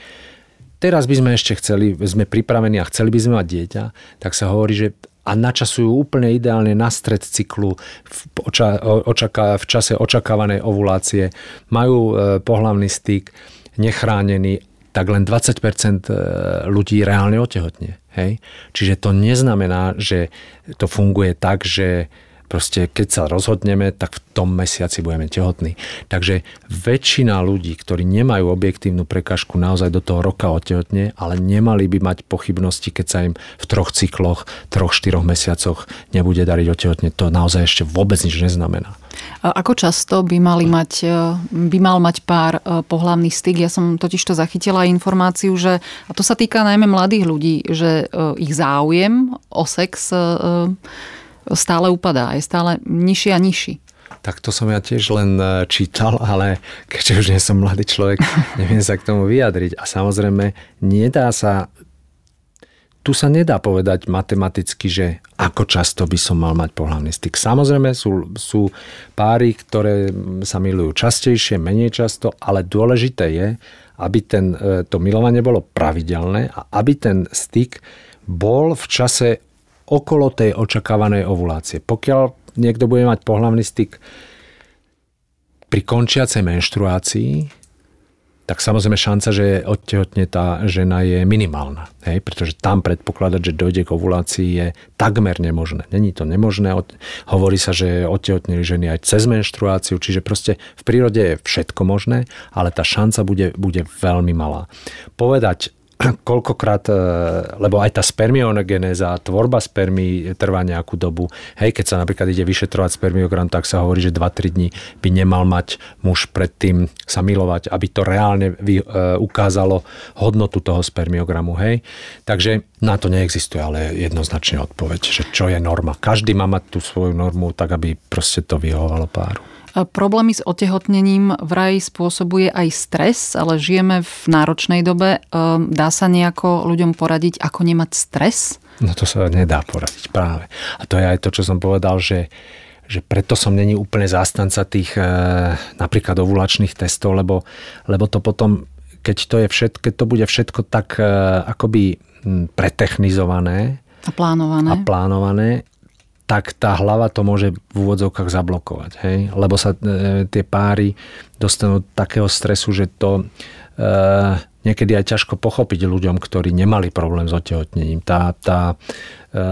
S2: teraz by sme ešte chceli, sme pripravení a chceli by sme mať dieťa, tak sa hovorí, že a načasujú úplne ideálne na stred cyklu v, oča, očaká, v čase očakávanej ovulácie, majú e, pohlavný styk, nechránený, tak len 20% e, ľudí reálne otehotne. Hej? Čiže to neznamená, že to funguje tak, že proste keď sa rozhodneme, tak v tom mesiaci budeme tehotní. Takže väčšina ľudí, ktorí nemajú objektívnu prekažku naozaj do toho roka otehotne, ale nemali by mať pochybnosti, keď sa im v troch cykloch, troch, štyroch mesiacoch nebude dariť otehotne, to naozaj ešte vôbec nič neznamená.
S1: Ako často by, mali mať, e, by mal mať pár e, pohlavný styk? Ja som totiž to zachytila informáciu, že, a to sa týka najmä mladých ľudí, že e, ich záujem o sex stále upadá, je stále nižší a nižší.
S2: Tak to som ja tiež len čítal, ale keďže už nie som mladý človek, neviem sa k tomu vyjadriť. A samozrejme, nedá sa tu sa nedá povedať matematicky, že ako často by som mal mať pohľavný styk. Samozrejme sú, sú páry, ktoré sa milujú častejšie, menej často, ale dôležité je, aby ten, e, to milovanie bolo pravidelné a aby ten styk bol v čase okolo tej očakávanej ovulácie. Pokiaľ niekto bude mať pohľavný styk pri končiacej menštruácii, tak samozrejme šanca, že odtehotne tá žena je minimálna. Hej? Pretože tam predpokladať, že dojde k ovulácii je takmer nemožné. Není to nemožné. Hovorí sa, že odtehotnili ženy aj cez menštruáciu, čiže proste v prírode je všetko možné, ale tá šanca bude, bude veľmi malá. Povedať koľkokrát, e, lebo aj tá spermiogenéza, tvorba spermí trvá nejakú dobu. Hej, keď sa napríklad ide vyšetrovať spermiogram, tak sa hovorí, že 2-3 dní by nemal mať muž predtým sa milovať, aby to reálne vy, e, ukázalo hodnotu toho spermiogramu. Hej. Takže na to neexistuje ale jednoznačne odpoveď, že čo je norma. Každý má mať tú svoju normu tak, aby proste to vyhovovalo páru.
S1: Problémy s otehotnením vraj spôsobuje aj stres, ale žijeme v náročnej dobe. Ehm, dá sa nejako ľuďom poradiť, ako nemať stres?
S2: No to sa nedá poradiť práve. A to je aj to, čo som povedal, že že preto som není úplne zástanca tých e, napríklad ovulačných testov, lebo, lebo to potom, keď to, je všetko, keď to bude všetko tak e, akoby pretechnizované
S1: a plánované.
S2: a plánované, tak tá hlava to môže v úvodzovkách zablokovať. Hej? Lebo sa e, tie páry dostanú takého stresu, že to e, niekedy aj ťažko pochopiť ľuďom, ktorí nemali problém s otehotnením. Tá, tá e,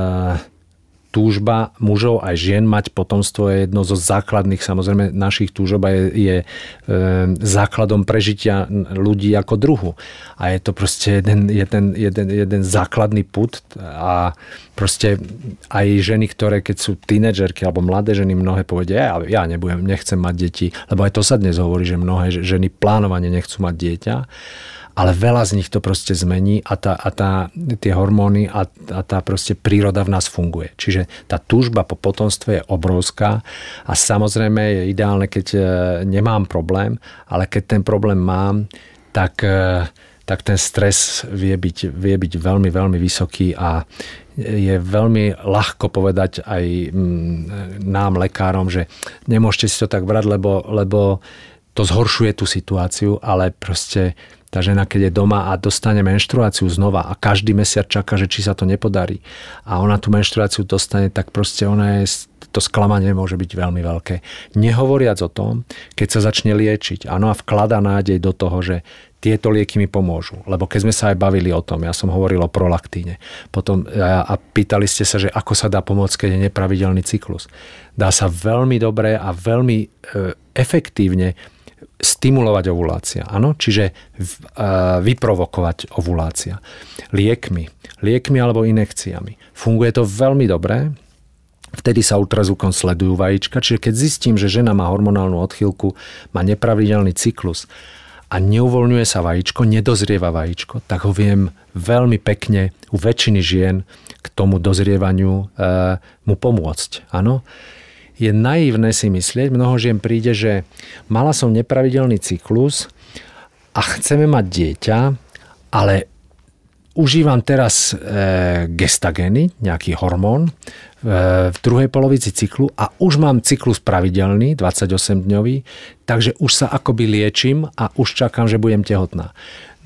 S2: túžba mužov aj žien mať potomstvo je jedno zo základných. Samozrejme našich túžob je, je e, základom prežitia ľudí ako druhu. A je to proste jeden, jeden, jeden, jeden základný put a proste aj ženy, ktoré keď sú tínedžerky alebo mladé ženy, mnohé povedia, ja, ja nebudem, nechcem mať deti, lebo aj to sa dnes hovorí, že mnohé ženy plánovane nechcú mať dieťa ale veľa z nich to proste zmení a, tá, a tá, tie hormóny a, a tá proste príroda v nás funguje. Čiže tá túžba po potomstve je obrovská a samozrejme je ideálne, keď e, nemám problém, ale keď ten problém mám, tak, e, tak ten stres vie byť, vie byť veľmi, veľmi vysoký a je veľmi ľahko povedať aj mm, nám, lekárom, že nemôžete si to tak brať, lebo, lebo to zhoršuje tú situáciu, ale proste tá žena, keď je doma a dostane menštruáciu znova a každý mesiac čaká, že či sa to nepodarí a ona tú menštruáciu dostane, tak proste ona je, to sklamanie môže byť veľmi veľké. Nehovoriac o tom, keď sa začne liečiť, áno, a vklada nádej do toho, že tieto lieky mi pomôžu. Lebo keď sme sa aj bavili o tom, ja som hovoril o prolaktíne, potom a, pýtali ste sa, že ako sa dá pomôcť, keď je nepravidelný cyklus. Dá sa veľmi dobre a veľmi e, efektívne stimulovať ovulácia. Áno? Čiže vyprovokovať ovulácia. Liekmi. Liekmi alebo inekciami. Funguje to veľmi dobre. Vtedy sa ultrazvukom sledujú vajíčka. Čiže keď zistím, že žena má hormonálnu odchýlku, má nepravidelný cyklus a neuvoľňuje sa vajíčko, nedozrieva vajíčko, tak ho viem veľmi pekne u väčšiny žien k tomu dozrievaniu e, mu pomôcť. Áno? Je naivné si myslieť, mnoho žien príde, že mala som nepravidelný cyklus a chceme mať dieťa, ale užívam teraz e, gestageny, nejaký hormón, e, v druhej polovici cyklu a už mám cyklus pravidelný, 28-dňový, takže už sa akoby liečím a už čakám, že budem tehotná.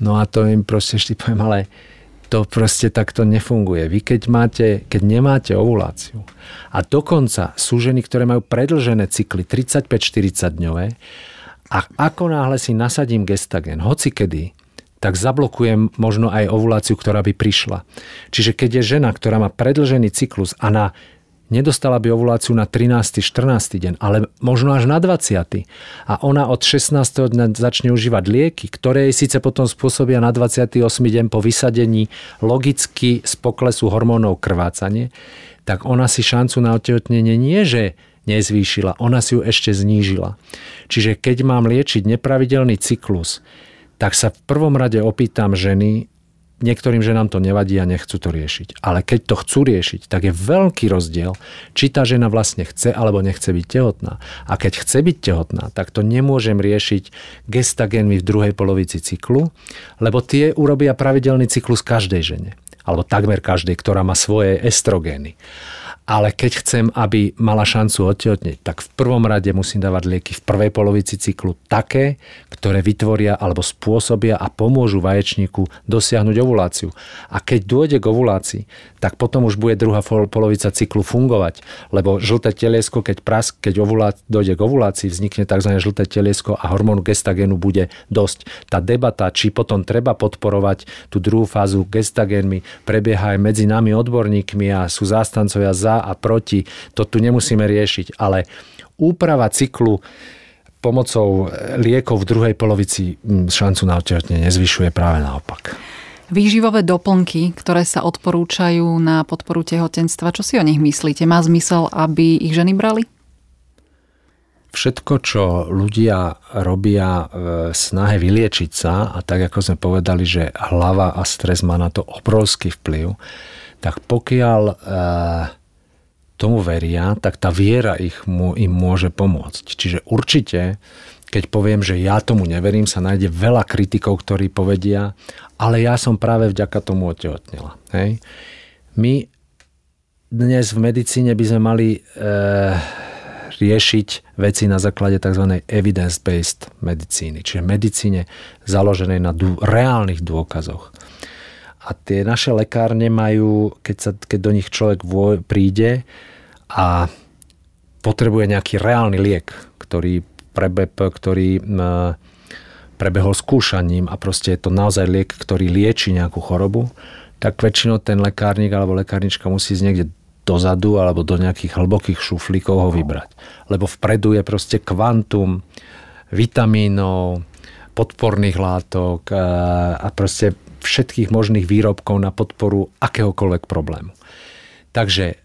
S2: No a to im proste ešte poviem, ale to proste takto nefunguje. Vy keď, máte, keď nemáte ovuláciu a dokonca sú ženy, ktoré majú predlžené cykly 35-40 dňové a ako náhle si nasadím gestagen, hoci kedy, tak zablokujem možno aj ovuláciu, ktorá by prišla. Čiže keď je žena, ktorá má predlžený cyklus a na nedostala by ovuláciu na 13. 14. deň, ale možno až na 20. A ona od 16. dňa začne užívať lieky, ktoré jej síce potom spôsobia na 28. deň po vysadení logicky z poklesu hormónov krvácanie, tak ona si šancu na otehotnenie nie, že nezvýšila, ona si ju ešte znížila. Čiže keď mám liečiť nepravidelný cyklus, tak sa v prvom rade opýtam ženy, Niektorým ženám to nevadí a nechcú to riešiť. Ale keď to chcú riešiť, tak je veľký rozdiel, či tá žena vlastne chce alebo nechce byť tehotná. A keď chce byť tehotná, tak to nemôžem riešiť gestagénmi v druhej polovici cyklu, lebo tie urobia pravidelný cyklus každej žene. Alebo takmer každej, ktorá má svoje estrogény ale keď chcem, aby mala šancu odtehotneť, tak v prvom rade musím dávať lieky v prvej polovici cyklu také, ktoré vytvoria alebo spôsobia a pomôžu vaječníku dosiahnuť ovuláciu. A keď dôjde k ovulácii, tak potom už bude druhá polovica cyklu fungovať, lebo žlté teliesko, keď pras, keď ovulá, dojde k ovulácii, vznikne tzv. žlté teliesko a hormónu gestagénu bude dosť. Tá debata, či potom treba podporovať tú druhú fázu gestagénmi, prebieha aj medzi nami odborníkmi a sú zástancovia za za a proti, to tu nemusíme riešiť, ale úprava cyklu pomocou liekov v druhej polovici mm, šancu na otehotnenie nezvyšuje práve naopak.
S1: Výživové doplnky, ktoré sa odporúčajú na podporu tehotenstva, čo si o nich myslíte? Má zmysel, aby ich ženy brali?
S2: Všetko, čo ľudia robia v snahe vyliečiť sa, a tak ako sme povedali, že hlava a stres má na to obrovský vplyv, tak pokiaľ e, tomu veria, tak tá viera ich, im môže pomôcť. Čiže určite, keď poviem, že ja tomu neverím, sa nájde veľa kritikov, ktorí povedia, ale ja som práve vďaka tomu otehotnila. Hej. My dnes v medicíne by sme mali e, riešiť veci na základe tzv. evidence-based medicíny, čiže medicíne založenej na dô, reálnych dôkazoch. A tie naše lekárne majú, keď, sa, keď do nich človek voj, príde a potrebuje nejaký reálny liek, ktorý, prebe, ktorý prebehol skúšaním a proste je to naozaj liek, ktorý lieči nejakú chorobu, tak väčšinou ten lekárnik alebo lekárnička musí ísť niekde dozadu alebo do nejakých hlbokých šuflíkov ho vybrať. Lebo vpredu je proste kvantum vitamínov, podporných látok a proste všetkých možných výrobkov na podporu akéhokoľvek problému. Takže e,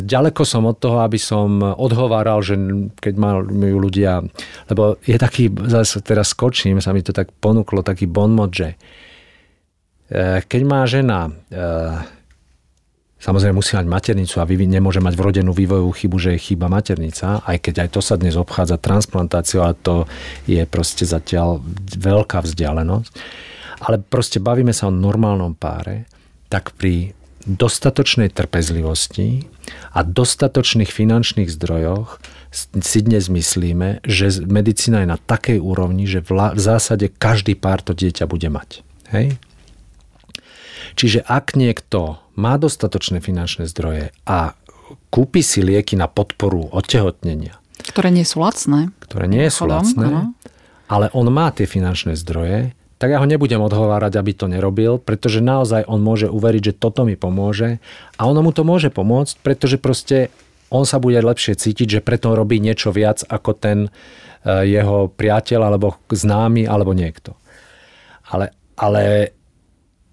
S2: ďaleko som od toho, aby som odhováral, že keď majú ľudia, lebo je taký, zase teraz skočím, sa mi to tak ponúklo, taký bonmot, že e, keď má žena, e, samozrejme musí mať maternicu a nemôže mať vrodenú vývojovú chybu, že je chyba maternica, aj keď aj to sa dnes obchádza transplantáciou, ale to je proste zatiaľ veľká vzdialenosť ale proste bavíme sa o normálnom páre, tak pri dostatočnej trpezlivosti a dostatočných finančných zdrojoch si dnes myslíme, že medicína je na takej úrovni, že v zásade každý pár to dieťa bude mať. Hej? Čiže ak niekto má dostatočné finančné zdroje a kúpi si lieky na podporu odtehotnenia,
S1: ktoré nie sú lacné.
S2: Ktoré nie sú lacné, ale on má tie finančné zdroje, tak ja ho nebudem odhovárať, aby to nerobil, pretože naozaj on môže uveriť, že toto mi pomôže a ono mu to môže pomôcť, pretože proste on sa bude lepšie cítiť, že preto robí niečo viac ako ten e, jeho priateľ alebo známy alebo niekto. Ale, ale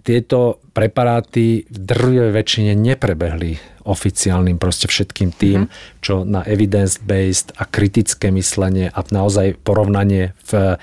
S2: tieto preparáty v drvivej väčšine neprebehli oficiálnym proste všetkým tým, mm-hmm. čo na evidence-based a kritické myslenie a naozaj porovnanie v e,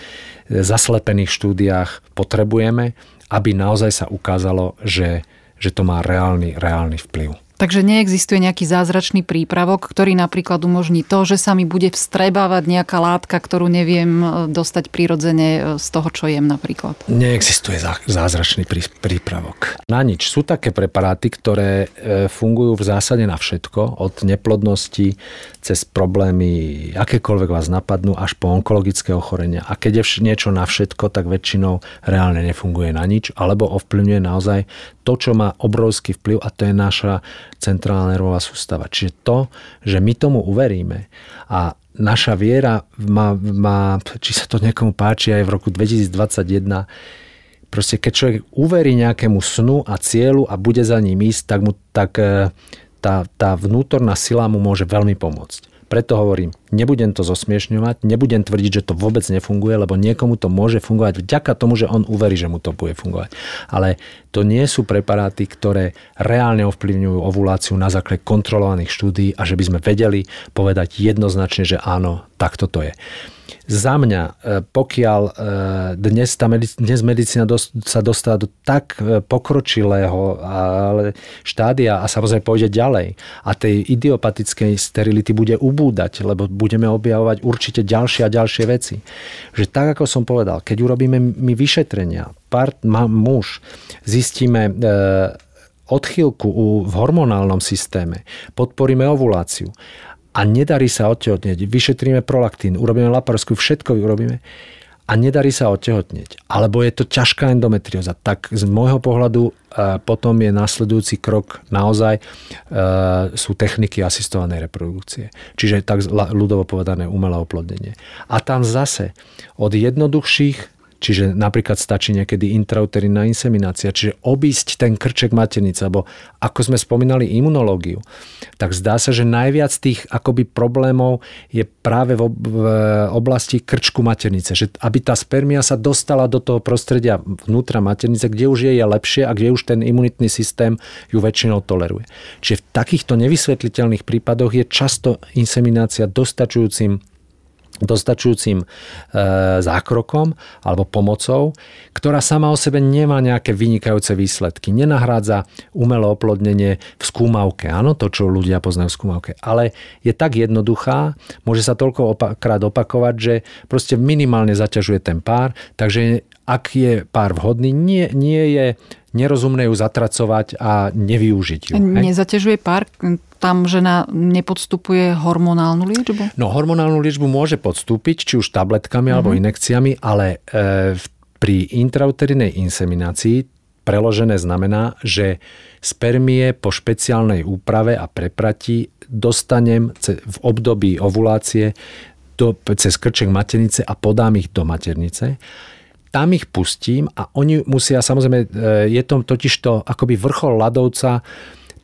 S2: zaslepených štúdiách potrebujeme, aby naozaj sa ukázalo, že, že to má reálny, reálny vplyv.
S1: Takže neexistuje nejaký zázračný prípravok, ktorý napríklad umožní to, že sa mi bude vstrebávať nejaká látka, ktorú neviem e, dostať prirodzene e, z toho, čo jem napríklad.
S2: Neexistuje zázračný prípravok. Na nič. Sú také preparáty, ktoré e, fungujú v zásade na všetko, od neplodnosti cez problémy, akékoľvek vás napadnú, až po onkologické ochorenia. A keď je niečo na všetko, tak väčšinou reálne nefunguje na nič, alebo ovplyvňuje naozaj to, čo má obrovský vplyv a to je naša centrálna nervová sústava. Čiže to, že my tomu uveríme a naša viera má, má či sa to niekomu páči aj v roku 2021, proste keď človek uverí nejakému snu a cieľu a bude za ním ísť, tak, mu, tak eh, tá, tá vnútorná sila mu môže veľmi pomôcť. Preto hovorím, nebudem to zosmiešňovať, nebudem tvrdiť, že to vôbec nefunguje, lebo niekomu to môže fungovať vďaka tomu, že on uverí, že mu to bude fungovať. Ale to nie sú preparáty, ktoré reálne ovplyvňujú ovuláciu na základe kontrolovaných štúdí a že by sme vedeli povedať jednoznačne, že áno, takto to je za mňa, e, pokiaľ e, dnes, tá medic- dnes medicína sa dostala do tak e, pokročilého ale štádia a samozrejme pôjde ďalej a tej idiopatickej sterility bude ubúdať, lebo budeme objavovať určite ďalšie a ďalšie veci. Že tak, ako som povedal, keď urobíme my vyšetrenia, part, má muž, zistíme e, odchýlku v hormonálnom systéme, podporíme ovuláciu a nedarí sa odtehotnieť, vyšetríme prolaktín, urobíme laparoskú, všetko urobíme a nedarí sa odtehotnieť, alebo je to ťažká endometrióza, tak z môjho pohľadu e, potom je nasledujúci krok naozaj e, sú techniky asistovanej reprodukcie. Čiže tak ľudovo povedané umelé oplodnenie. A tam zase od jednoduchších Čiže napríklad stačí niekedy intrauterínna inseminácia, čiže obísť ten krček maternice, alebo ako sme spomínali imunológiu, tak zdá sa, že najviac tých akoby problémov je práve v oblasti krčku maternice. Že aby tá spermia sa dostala do toho prostredia vnútra maternice, kde už je, je lepšie a kde už ten imunitný systém ju väčšinou toleruje. Čiže v takýchto nevysvetliteľných prípadoch je často inseminácia dostačujúcim dostačujúcim e, zákrokom alebo pomocou, ktorá sama o sebe nemá nejaké vynikajúce výsledky. Nenahrádza umelé oplodnenie v skúmavke. Áno, to, čo ľudia poznajú v skúmavke. Ale je tak jednoduchá, môže sa toľko krát opakovať, že proste minimálne zaťažuje ten pár, takže ak je pár vhodný, nie, nie je nerozumné ju zatracovať a nevyužiť ju.
S1: Nezaťažuje pár tam žena nepodstupuje hormonálnu liečbu?
S2: No hormonálnu liečbu môže podstúpiť, či už tabletkami mm-hmm. alebo mhm. inekciami, ale e, pri intrauterinej inseminácii preložené znamená, že spermie po špeciálnej úprave a prepratí dostanem v období ovulácie do, cez krček maternice a podám ich do maternice tam ich pustím a oni musia, samozrejme, e, je to totiž to akoby vrchol ľadovca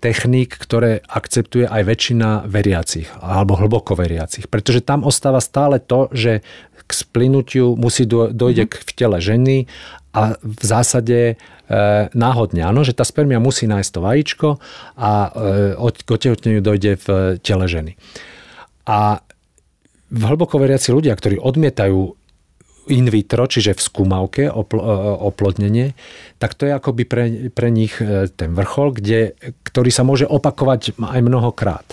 S2: techník, ktoré akceptuje aj väčšina veriacich alebo hlboko veriacich. Pretože tam ostáva stále to, že k splinutiu musí dojde mm-hmm. v tele ženy a v zásade e, náhodne, áno, že tá spermia musí nájsť to vajíčko a e, k otehotneniu dojde v tele ženy. A v hlboko veriaci ľudia, ktorí odmietajú in vitro, čiže v skúmavke opl- e, oplodnenie, tak to je akoby pre, pre nich e, ten vrchol, kde, ktorý sa môže opakovať aj mnohokrát.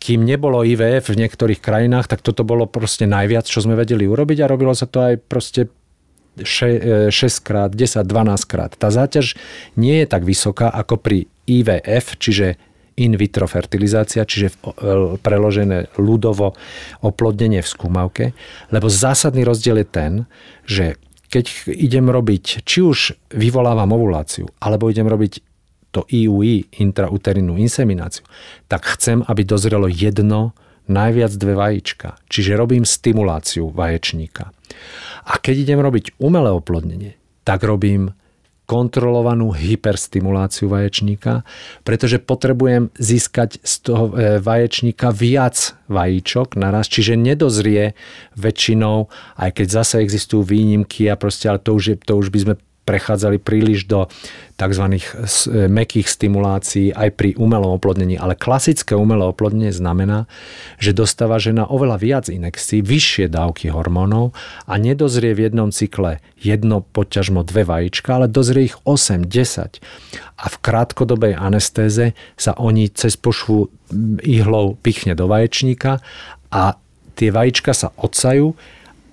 S2: Kým nebolo IVF v niektorých krajinách, tak toto bolo proste najviac, čo sme vedeli urobiť a robilo sa to aj proste 6 e, krát, 10, 12 krát. Tá záťaž nie je tak vysoká ako pri IVF, čiže in vitro fertilizácia, čiže preložené ľudovo oplodnenie v skúmavke, lebo zásadný rozdiel je ten, že keď idem robiť, či už vyvolávam ovuláciu, alebo idem robiť to IUI, intrauterinú insemináciu, tak chcem, aby dozrelo jedno, najviac dve vajíčka. Čiže robím stimuláciu vaječníka. A keď idem robiť umelé oplodnenie, tak robím kontrolovanú hyperstimuláciu vaječníka, pretože potrebujem získať z toho e, vaječníka viac vajíčok naraz, čiže nedozrie väčšinou, aj keď zase existujú výnimky a proste, ale to už, je, to už by sme prechádzali príliš do tzv. E, mekých stimulácií aj pri umelom oplodnení. Ale klasické umelé oplodnenie znamená, že dostáva žena oveľa viac inekcií, vyššie dávky hormónov a nedozrie v jednom cykle jedno, poťažmo dve vajíčka, ale dozrie ich 8, 10. A v krátkodobej anestéze sa oni cez pošvu ihlou pichne do vaječníka a tie vajíčka sa odsajú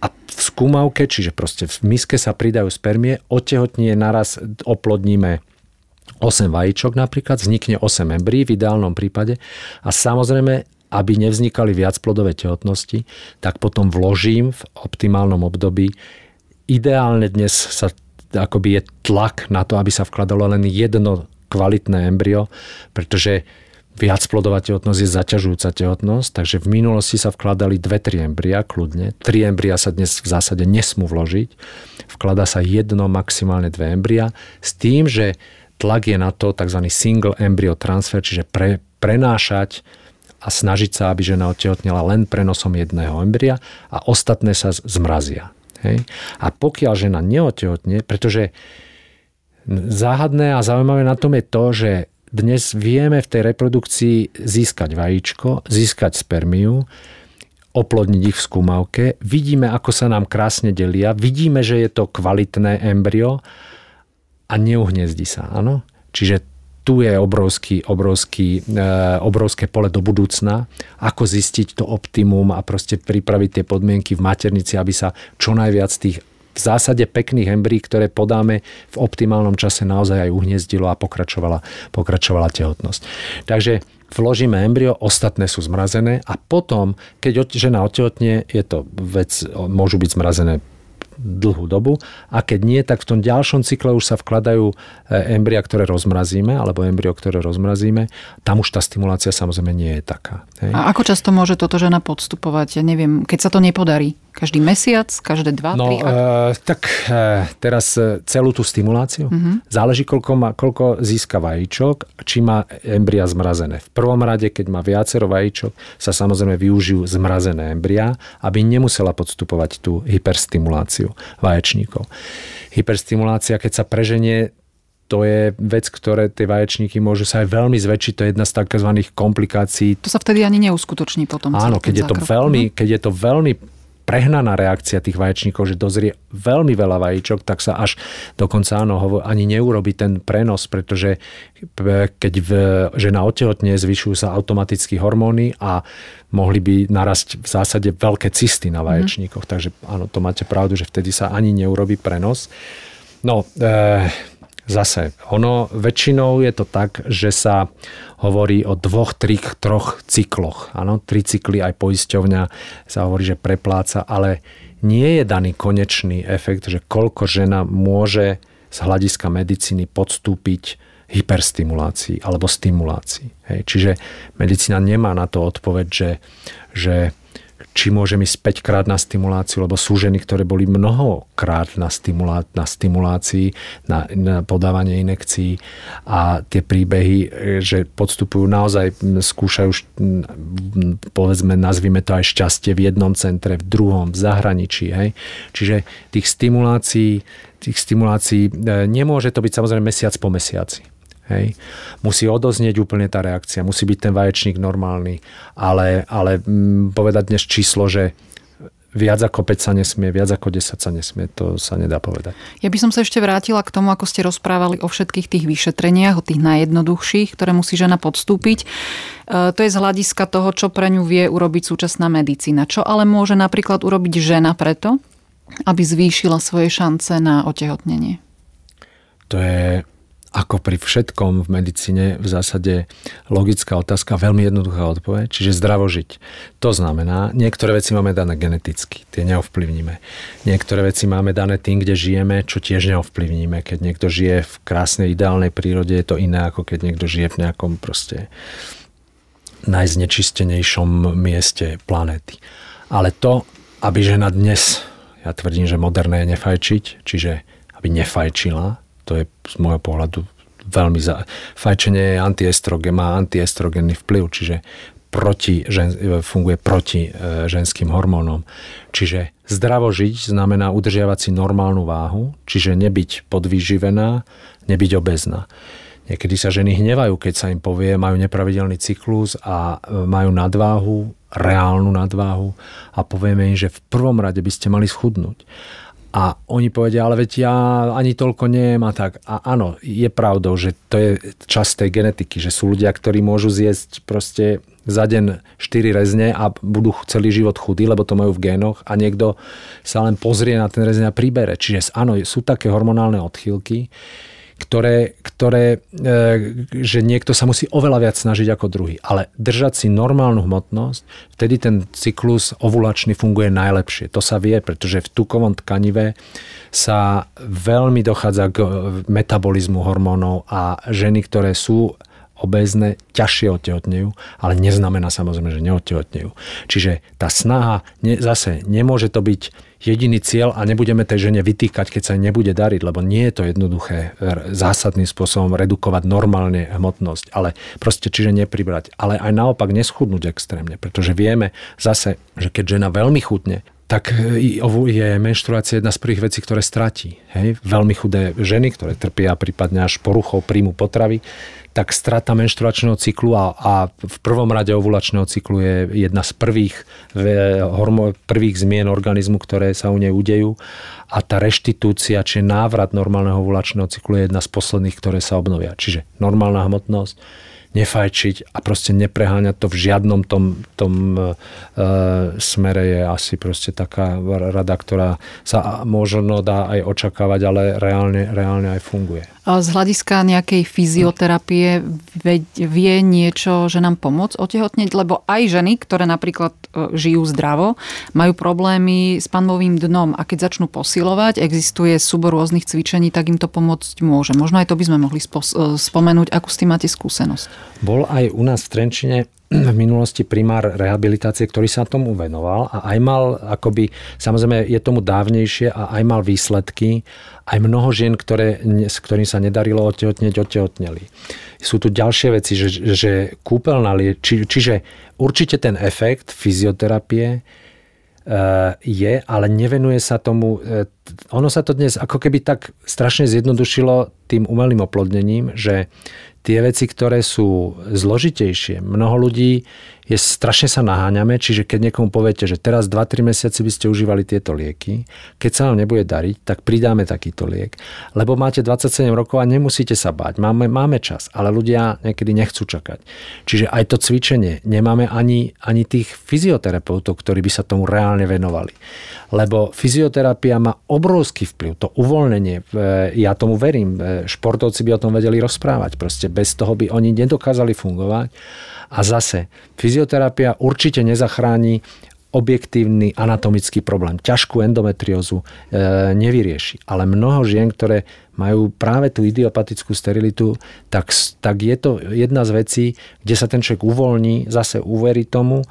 S2: a v skúmavke, čiže proste v miske sa pridajú spermie, otehotnie naraz oplodníme 8 vajíčok napríklad, vznikne 8 embryí v ideálnom prípade a samozrejme aby nevznikali viacplodové tehotnosti, tak potom vložím v optimálnom období. Ideálne dnes sa akoby je tlak na to, aby sa vkladalo len jedno kvalitné embryo, pretože Viac plodová tehotnosť je zaťažujúca tehotnosť, takže v minulosti sa vkladali dve, tri embria kľudne. Tri embria sa dnes v zásade nesmú vložiť. Vkladá sa jedno, maximálne dve embria s tým, že tlak je na to tzv. single embryo transfer, čiže pre, prenášať a snažiť sa, aby žena otehotnila len prenosom jedného embria a ostatné sa zmrazia. Hej? A pokiaľ žena neotehotne, pretože záhadné a zaujímavé na tom je to, že dnes vieme v tej reprodukcii získať vajíčko, získať spermiu, oplodniť ich v skúmavke. Vidíme, ako sa nám krásne delia. Vidíme, že je to kvalitné embryo a neuhniezdí sa. Áno? Čiže tu je obrovský, obrovský, e, obrovské pole do budúcna, ako zistiť to optimum a proste pripraviť tie podmienky v maternici, aby sa čo najviac tých v zásade pekných embryí, ktoré podáme v optimálnom čase naozaj aj uhniezdilo a pokračovala, pokračovala tehotnosť. Takže vložíme embryo, ostatné sú zmrazené a potom, keď žena otehotne, je to vec, môžu byť zmrazené dlhú dobu a keď nie, tak v tom ďalšom cykle už sa vkladajú e, embria, ktoré rozmrazíme, alebo embryo, ktoré rozmrazíme. Tam už tá stimulácia samozrejme nie je taká.
S1: Hej. A ako často môže toto žena podstupovať? Ja neviem, keď sa to nepodarí. Každý mesiac, každé dva,
S2: no,
S1: tri?
S2: E, tak e, teraz e, celú tú stimuláciu. Uh-huh. Záleží, koľko, má, koľko získa vajíčok, či má embria zmrazené. V prvom rade, keď má viacero vajíčok, sa samozrejme využijú zmrazené embria, aby nemusela podstupovať tú hyperstimuláciu vaječníkov. Hyperstimulácia, keď sa preženie to je vec, ktoré tie vaječníky môžu sa aj veľmi zväčšiť. To je jedna z tzv. komplikácií.
S1: To sa vtedy ani neuskutoční potom.
S2: Áno, keď je, to veľmi, mhm. keď je to veľmi prehnaná reakcia tých vaječníkov, že dozrie veľmi veľa vajíčok, tak sa až dokonca áno, ani neurobi ten prenos, pretože keď v, žena otehotne, zvyšujú sa automaticky hormóny a mohli by narasť v zásade veľké cysty na mhm. vaječníkoch. Mm. Takže áno, to máte pravdu, že vtedy sa ani neurobi prenos. No, e, Zase, ono väčšinou je to tak, že sa hovorí o dvoch, trich, troch cykloch. Áno, tri cykly aj poisťovňa sa hovorí, že prepláca, ale nie je daný konečný efekt, že koľko žena môže z hľadiska medicíny podstúpiť hyperstimulácii alebo stimulácii. Hej. Čiže medicína nemá na to odpoveď, že, že či môžem ísť 5 krát na stimuláciu, lebo sú ženy, ktoré boli mnohokrát na, stimulá, na stimulácii, na, na podávanie inekcií a tie príbehy, že podstupujú naozaj, skúšajú, povedzme, nazvime to aj šťastie v jednom centre, v druhom, v zahraničí. Hej? Čiže tých stimulácií, tých stimulácií e, nemôže to byť samozrejme mesiac po mesiaci. Hej. Musí odoznieť úplne tá reakcia, musí byť ten vaječník normálny, ale, ale m, mm, povedať dnes číslo, že viac ako 5 sa nesmie, viac ako 10 sa nesmie, to sa nedá povedať.
S1: Ja by som sa ešte vrátila k tomu, ako ste rozprávali o všetkých tých vyšetreniach, o tých najjednoduchších, ktoré musí žena podstúpiť. E, to je z hľadiska toho, čo pre ňu vie urobiť súčasná medicína. Čo ale môže napríklad urobiť žena preto, aby zvýšila svoje šance na otehotnenie?
S2: To je ako pri všetkom v medicíne v zásade logická otázka, veľmi jednoduchá odpoveď, čiže zdravo žiť. To znamená, niektoré veci máme dané geneticky, tie neovplyvníme. Niektoré veci máme dané tým, kde žijeme, čo tiež neovplyvníme. Keď niekto žije v krásnej, ideálnej prírode, je to iné, ako keď niekto žije v nejakom proste najznečistenejšom mieste planéty. Ale to, aby žena dnes, ja tvrdím, že moderné je nefajčiť, čiže aby nefajčila, to je z môjho pohľadu veľmi... Za... Fajčenie je antiestrogen, má antiestrogenný vplyv, čiže proti, žen, funguje proti e, ženským hormónom. Čiže zdravo žiť znamená udržiavať si normálnu váhu, čiže nebyť podvýživená, nebyť obezná. Niekedy sa ženy hnevajú, keď sa im povie, majú nepravidelný cyklus a e, majú nadváhu, reálnu nadváhu a povieme im, že v prvom rade by ste mali schudnúť. A oni povedia, ale veď ja ani toľko nejem a tak. A áno, je pravdou, že to je časť tej genetiky, že sú ľudia, ktorí môžu zjesť proste za deň 4 rezne a budú celý život chudí, lebo to majú v génoch a niekto sa len pozrie na ten rezne a príbere. Čiže áno, sú také hormonálne odchýlky, ktoré, ktoré, e, že niekto sa musí oveľa viac snažiť ako druhý. Ale držať si normálnu hmotnosť, vtedy ten cyklus ovulačný funguje najlepšie. To sa vie, pretože v tukovom tkanive sa veľmi dochádza k metabolizmu hormónov a ženy, ktoré sú obézne, ťažšie otehotnejú, ale neznamená samozrejme, že neotehotnejú. Čiže tá snaha ne, zase nemôže to byť jediný cieľ a nebudeme tej žene vytýkať, keď sa nebude dariť, lebo nie je to jednoduché zásadným spôsobom redukovať normálne hmotnosť, ale proste čiže nepribrať, ale aj naopak neschudnúť extrémne, pretože vieme zase, že keď žena veľmi chutne, tak je menštruácia jedna z prvých vecí, ktoré stratí. Hej? Veľmi chudé ženy, ktoré trpia prípadne až poruchou príjmu potravy, tak strata menštruačného cyklu a, a v prvom rade ovulačného cyklu je jedna z prvých, hormo, prvých zmien organizmu, ktoré sa u nej udejú a tá reštitúcia, čiže návrat normálneho ovulačného cyklu je jedna z posledných, ktoré sa obnovia. Čiže normálna hmotnosť, nefajčiť a proste nepreháňať to v žiadnom tom, tom e, smere je asi proste taká rada, ktorá sa možno dá aj očakávať, ale reálne, reálne aj funguje.
S1: Z hľadiska nejakej fyzioterapie vie niečo, že nám pomôcť otehotneť? Lebo aj ženy, ktoré napríklad e, žijú zdravo, majú problémy s panovým dnom a keď začnú posilovať, existuje súbor rôznych cvičení, tak im to pomôcť môže. Možno aj to by sme mohli e, spomenúť, akú s tým máte skúsenosť.
S2: Bol aj u nás v Trenčine v minulosti primár rehabilitácie, ktorý sa tomu venoval a aj mal akoby, samozrejme je tomu dávnejšie a aj mal výsledky, aj mnoho žien, ktoré, s ktorým sa nedarilo otehotneť, otehotneli. Sú tu ďalšie veci, že, že kúpeľná lie, či, čiže určite ten efekt fyzioterapie e, je, ale nevenuje sa tomu, e, ono sa to dnes ako keby tak strašne zjednodušilo tým umelým oplodnením, že tie veci, ktoré sú zložitejšie, mnoho ľudí je strašne sa naháňame, čiže keď niekomu poviete, že teraz 2-3 mesiace by ste užívali tieto lieky, keď sa vám nebude dariť, tak pridáme takýto liek. Lebo máte 27 rokov a nemusíte sa báť, máme, máme čas, ale ľudia niekedy nechcú čakať. Čiže aj to cvičenie, nemáme ani, ani tých fyzioterapeutov, ktorí by sa tomu reálne venovali. Lebo fyzioterapia má obrovský vplyv, to uvoľnenie, e, ja tomu verím, e, športovci by o tom vedeli rozprávať, proste bez toho by oni nedokázali fungovať a zase, fyzioterapia určite nezachráni objektívny anatomický problém. Ťažkú endometriózu e, nevyrieši. Ale mnoho žien, ktoré majú práve tú idiopatickú sterilitu, tak, tak je to jedna z vecí, kde sa ten človek uvoľní, zase uverí tomu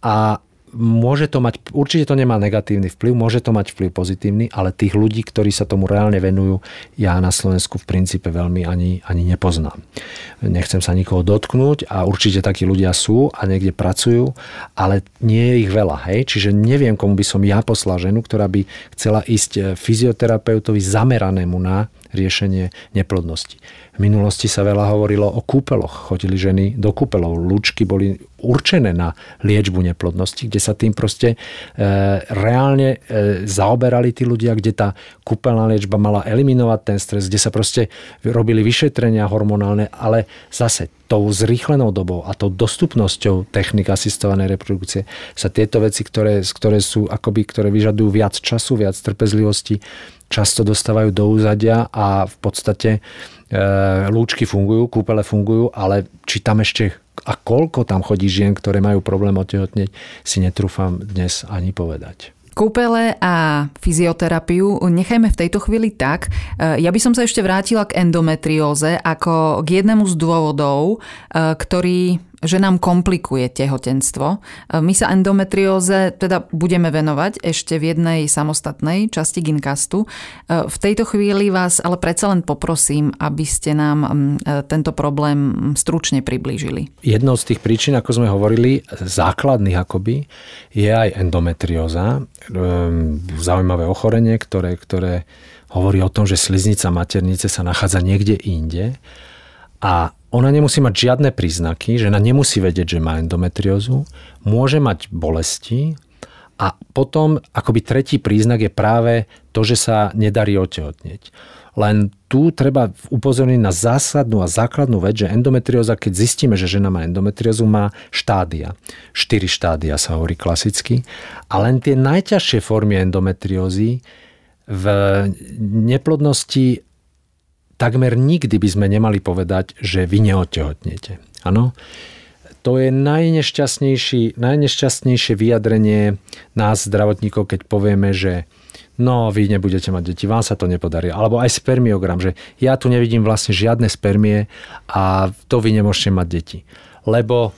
S2: a môže to mať, určite to nemá negatívny vplyv, môže to mať vplyv pozitívny, ale tých ľudí, ktorí sa tomu reálne venujú, ja na Slovensku v princípe veľmi ani, ani nepoznám. Nechcem sa nikoho dotknúť a určite takí ľudia sú a niekde pracujú, ale nie je ich veľa. Hej? Čiže neviem, komu by som ja poslal ženu, ktorá by chcela ísť fyzioterapeutovi zameranému na riešenie neplodnosti. V minulosti sa veľa hovorilo o kúpeloch. Chodili ženy do kúpelov. Lúčky boli určené na liečbu neplodnosti, kde sa tým proste e, reálne e, zaoberali tí ľudia, kde tá kúpeľná liečba mala eliminovať ten stres, kde sa proste robili vyšetrenia hormonálne, ale zase tou zrýchlenou dobou a tou dostupnosťou technik asistovanej reprodukcie sa tieto veci, ktoré, ktoré sú akoby, ktoré vyžadujú viac času, viac trpezlivosti, často dostávajú do úzadia a v podstate e, lúčky fungujú, kúpele fungujú, ale či tam ešte a koľko tam chodí žien, ktoré majú problém otehotneť, si netrúfam dnes ani povedať.
S1: Kúpele a fyzioterapiu nechajme v tejto chvíli tak. E, ja by som sa ešte vrátila k endometrióze ako k jednému z dôvodov, e, ktorý že nám komplikuje tehotenstvo. E, my sa endometrióze teda budeme venovať ešte v jednej samostatnej časti Ginkastu. E, v tejto chvíli vás ale predsa len poprosím, aby ste nám e, tento problém stručne priblížili.
S2: Jednou z tých príčin, ako sme hovorili, základných akoby, je aj endometrióza. Zaujímavé ochorenie, ktoré, ktoré hovorí o tom, že sliznica maternice sa nachádza niekde inde a ona nemusí mať žiadne príznaky, žena nemusí vedieť, že má endometriózu, môže mať bolesti a potom akoby tretí príznak je práve to, že sa nedarí otehotnieť. Len tu treba upozorniť na zásadnú a základnú vec, že endometrióza, keď zistíme, že žena má endometriózu, má štádia. Štyri štádia sa hovorí klasicky. A len tie najťažšie formy endometriózy v neplodnosti takmer nikdy by sme nemali povedať, že vy neotehotnete. Áno? To je najnešťastnejšie vyjadrenie nás, zdravotníkov, keď povieme, že no vy nebudete mať deti, vám sa to nepodarí. Alebo aj spermiogram, že ja tu nevidím vlastne žiadne spermie a to vy nemôžete mať deti. Lebo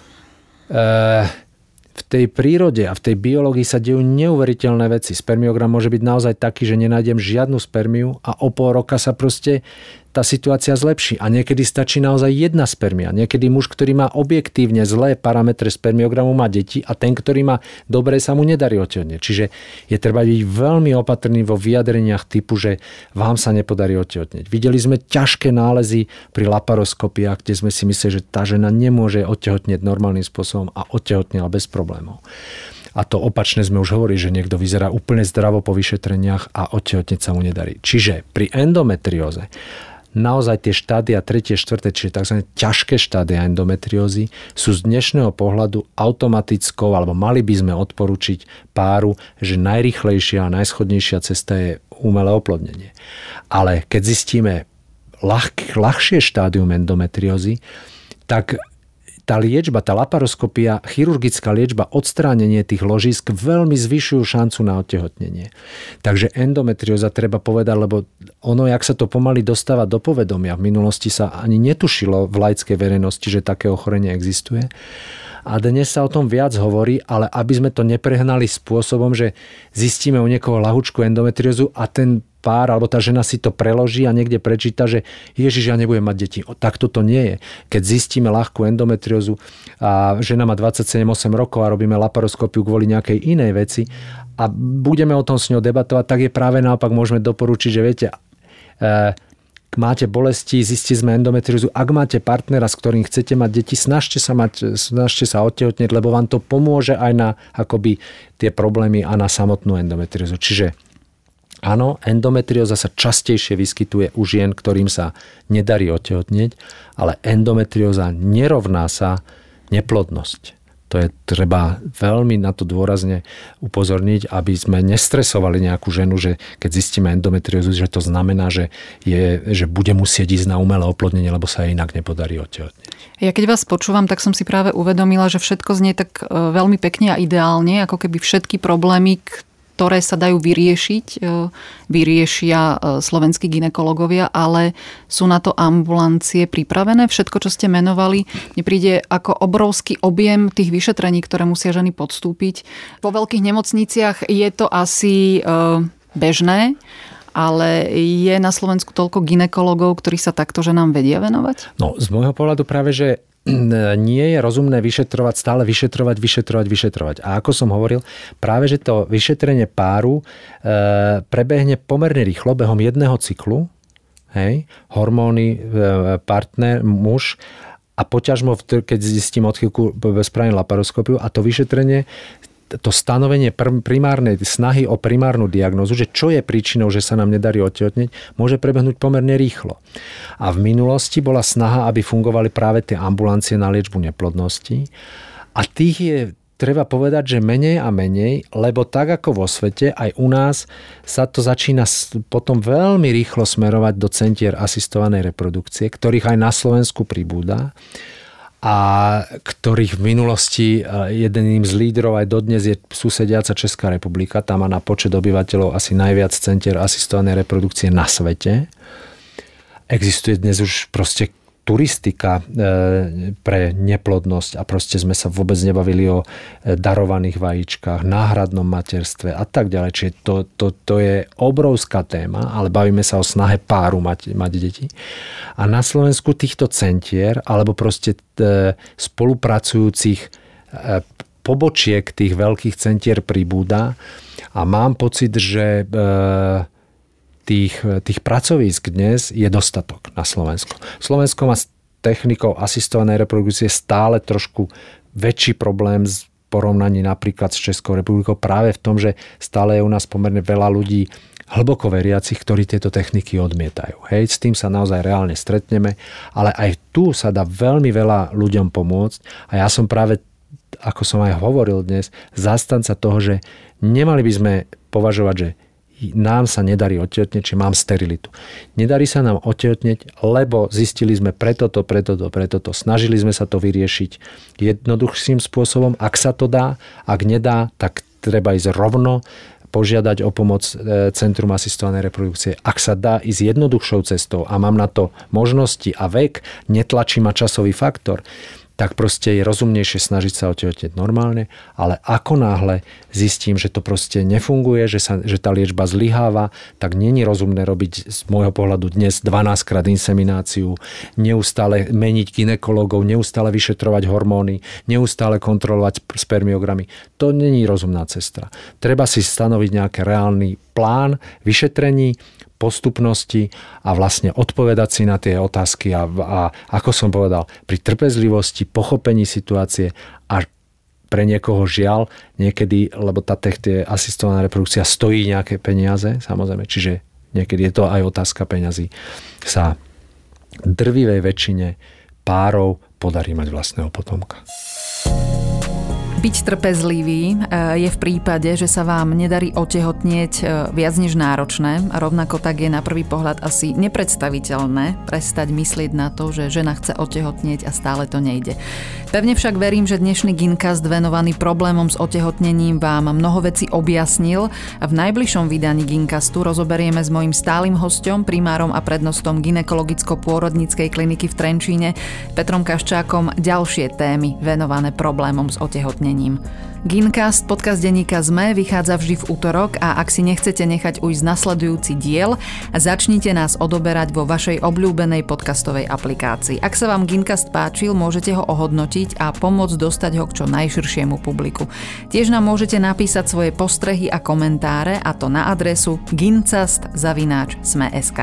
S2: e, v tej prírode a v tej biológii sa dejú neuveriteľné veci. Spermiogram môže byť naozaj taký, že nenájdem žiadnu spermiu a o pol roka sa proste tá situácia zlepší. A niekedy stačí naozaj jedna spermia. Niekedy muž, ktorý má objektívne zlé parametre spermiogramu, má deti a ten, ktorý má dobré, sa mu nedarí otehotneť. Čiže je treba byť veľmi opatrný vo vyjadreniach typu, že vám sa nepodarí otehotneť. Videli sme ťažké nálezy pri laparoskopiách, kde sme si mysleli, že tá žena nemôže otehotneť normálnym spôsobom a otehotnila bez problémov. A to opačne sme už hovorili, že niekto vyzerá úplne zdravo po vyšetreniach a otehotneť sa mu nedarí. Čiže pri endometrióze naozaj tie štádia 3. 4. čiže tzv. ťažké štádia endometriózy sú z dnešného pohľadu automatickou, alebo mali by sme odporučiť páru, že najrychlejšia a najschodnejšia cesta je umelé oplodnenie. Ale keď zistíme ľah, ľahšie štádium endometriózy, tak tá liečba, tá laparoskopia, chirurgická liečba, odstránenie tých ložisk veľmi zvyšujú šancu na otehotnenie. Takže endometrióza treba povedať, lebo ono, jak sa to pomaly dostáva do povedomia, v minulosti sa ani netušilo v laickej verejnosti, že také ochorenie existuje. A dnes sa o tom viac hovorí, ale aby sme to neprehnali spôsobom, že zistíme u niekoho lahučku endometriózu a ten pár alebo tá žena si to preloží a niekde prečíta, že Ježiš, ja nebudem mať deti. O, tak toto nie je. Keď zistíme ľahkú endometriózu a žena má 27-8 rokov a robíme laparoskopiu kvôli nejakej inej veci a budeme o tom s ňou debatovať, tak je práve naopak môžeme doporučiť, že viete, e, máte bolesti, zistili sme endometriózu, ak máte partnera, s ktorým chcete mať deti, snažte sa, mať, snažte sa odtehotneť, lebo vám to pomôže aj na akoby tie problémy a na samotnú endometriózu. Čiže Áno, endometrióza sa častejšie vyskytuje u žien, ktorým sa nedarí otehotneť, ale endometrióza nerovná sa neplodnosť. To je treba veľmi na to dôrazne upozorniť, aby sme nestresovali nejakú ženu, že keď zistíme endometriózu, že to znamená, že, je, že bude musieť ísť na umelé oplodnenie, lebo sa jej inak nepodarí otehotneť.
S1: Ja keď vás počúvam, tak som si práve uvedomila, že všetko znie tak e, veľmi pekne a ideálne, ako keby všetky problémy, ktoré sa dajú vyriešiť, e, vyriešia e, slovenskí ginekologovia, ale sú na to ambulancie pripravené. Všetko, čo ste menovali, mne ako obrovský objem tých vyšetrení, ktoré musia ženy podstúpiť. Vo veľkých nemocniciach je to asi e, bežné, ale je na Slovensku toľko ginekologov, ktorí sa takto ženám vedia venovať?
S2: No, z môjho pohľadu práve, že nie je rozumné vyšetrovať, stále vyšetrovať, vyšetrovať, vyšetrovať. A ako som hovoril, práve že to vyšetrenie páru e, prebehne pomerne rýchlo, behom jedného cyklu, hej, hormóny, e, partner, muž a poťažmo, keď zistím odchýlku, spravím laparoskopiu a to vyšetrenie to stanovenie primárnej snahy o primárnu diagnózu, že čo je príčinou, že sa nám nedarí otehotneť, môže prebehnúť pomerne rýchlo. A v minulosti bola snaha, aby fungovali práve tie ambulancie na liečbu neplodnosti. A tých je treba povedať, že menej a menej, lebo tak ako vo svete, aj u nás sa to začína potom veľmi rýchlo smerovať do centier asistovanej reprodukcie, ktorých aj na Slovensku pribúda a ktorých v minulosti e, jedným z lídrov aj dodnes je susediaca Česká republika. Tam má na počet obyvateľov asi najviac centier asistovanej reprodukcie na svete. Existuje dnes už proste turistika e, pre neplodnosť a proste sme sa vôbec nebavili o e, darovaných vajíčkach, náhradnom materstve a tak ďalej. Čiže to, to, to je obrovská téma, ale bavíme sa o snahe páru mať, mať deti. A na Slovensku týchto centier alebo proste e, spolupracujúcich pobočiek tých veľkých centier pribúda a mám pocit, že tých, tých pracovísk dnes je dostatok na Slovensku. Slovensko má s technikou asistovanej reprodukcie stále trošku väčší problém s porovnaní napríklad s Českou republikou práve v tom, že stále je u nás pomerne veľa ľudí hlboko veriacich, ktorí tieto techniky odmietajú. Hej, s tým sa naozaj reálne stretneme, ale aj tu sa dá veľmi veľa ľuďom pomôcť a ja som práve ako som aj hovoril dnes, zastanca toho, že nemali by sme považovať, že nám sa nedarí otehotneť, či mám sterilitu. Nedarí sa nám otehotneť, lebo zistili sme preto to, preto to, preto to. Snažili sme sa to vyriešiť jednoduchším spôsobom. Ak sa to dá, ak nedá, tak treba ísť rovno požiadať o pomoc e, Centrum asistovanej reprodukcie. Ak sa dá ísť jednoduchšou cestou a mám na to možnosti a vek, netlačí ma časový faktor, tak proste je rozumnejšie snažiť sa otehotneť normálne, ale ako náhle zistím, že to proste nefunguje, že, sa, že tá liečba zlyháva, tak není rozumné robiť z môjho pohľadu dnes 12 krát insemináciu, neustále meniť ginekologov, neustále vyšetrovať hormóny, neustále kontrolovať spermiogramy. To není rozumná cesta. Treba si stanoviť nejaký reálny plán vyšetrení, postupnosti a vlastne odpovedať si na tie otázky a, a ako som povedal, pri trpezlivosti, pochopení situácie a pre niekoho žiaľ niekedy, lebo tá tie asistovaná reprodukcia stojí nejaké peniaze, samozrejme, čiže niekedy je to aj otázka peňazí, sa drvivej väčšine párov podarí mať vlastného potomka.
S1: Byť trpezlivý e, je v prípade, že sa vám nedarí otehotnieť e, viac než náročné rovnako tak je na prvý pohľad asi nepredstaviteľné prestať myslieť na to, že žena chce otehotnieť a stále to nejde. Pevne však verím, že dnešný Gincast venovaný problémom s otehotnením vám mnoho veci objasnil a v najbližšom vydaní Gincastu rozoberieme s mojim stálym hostom, primárom a prednostom ginekologicko-pôrodníckej kliniky v Trenčíne Petrom Kaščákom ďalšie témy venované problémom s otehotnením. Gincast, podcast denníka ZME, vychádza vždy v útorok a ak si nechcete nechať ujsť nasledujúci diel, začnite nás odoberať vo vašej obľúbenej podcastovej aplikácii. Ak sa vám Gincast páčil, môžete ho ohodnotiť a pomôcť dostať ho k čo najširšiemu publiku. Tiež nám môžete napísať svoje postrehy a komentáre a to na adresu gincast.sme.sk.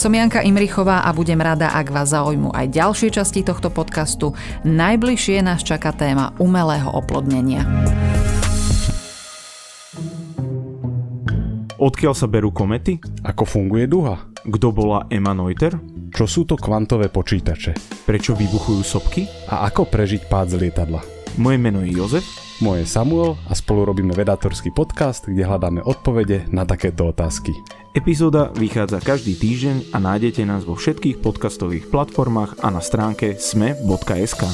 S1: Som Janka Imrichová a budem rada, ak vás zaujímu aj ďalšie časti tohto podcastu. Najbližšie nás čaká téma umelého oplodnenia.
S3: Odkiaľ sa berú komety?
S4: Ako funguje duha?
S3: Kto bola Emma Noiter?
S4: Čo sú to kvantové počítače?
S3: Prečo vybuchujú sopky?
S4: A ako prežiť pád z lietadla?
S3: Moje meno je Jozef.
S4: Moje je Samuel a spolu robíme vedátorský podcast, kde hľadáme odpovede na takéto otázky.
S3: Epizóda vychádza každý týždeň a nájdete nás vo všetkých podcastových platformách a na stránke sme.sk.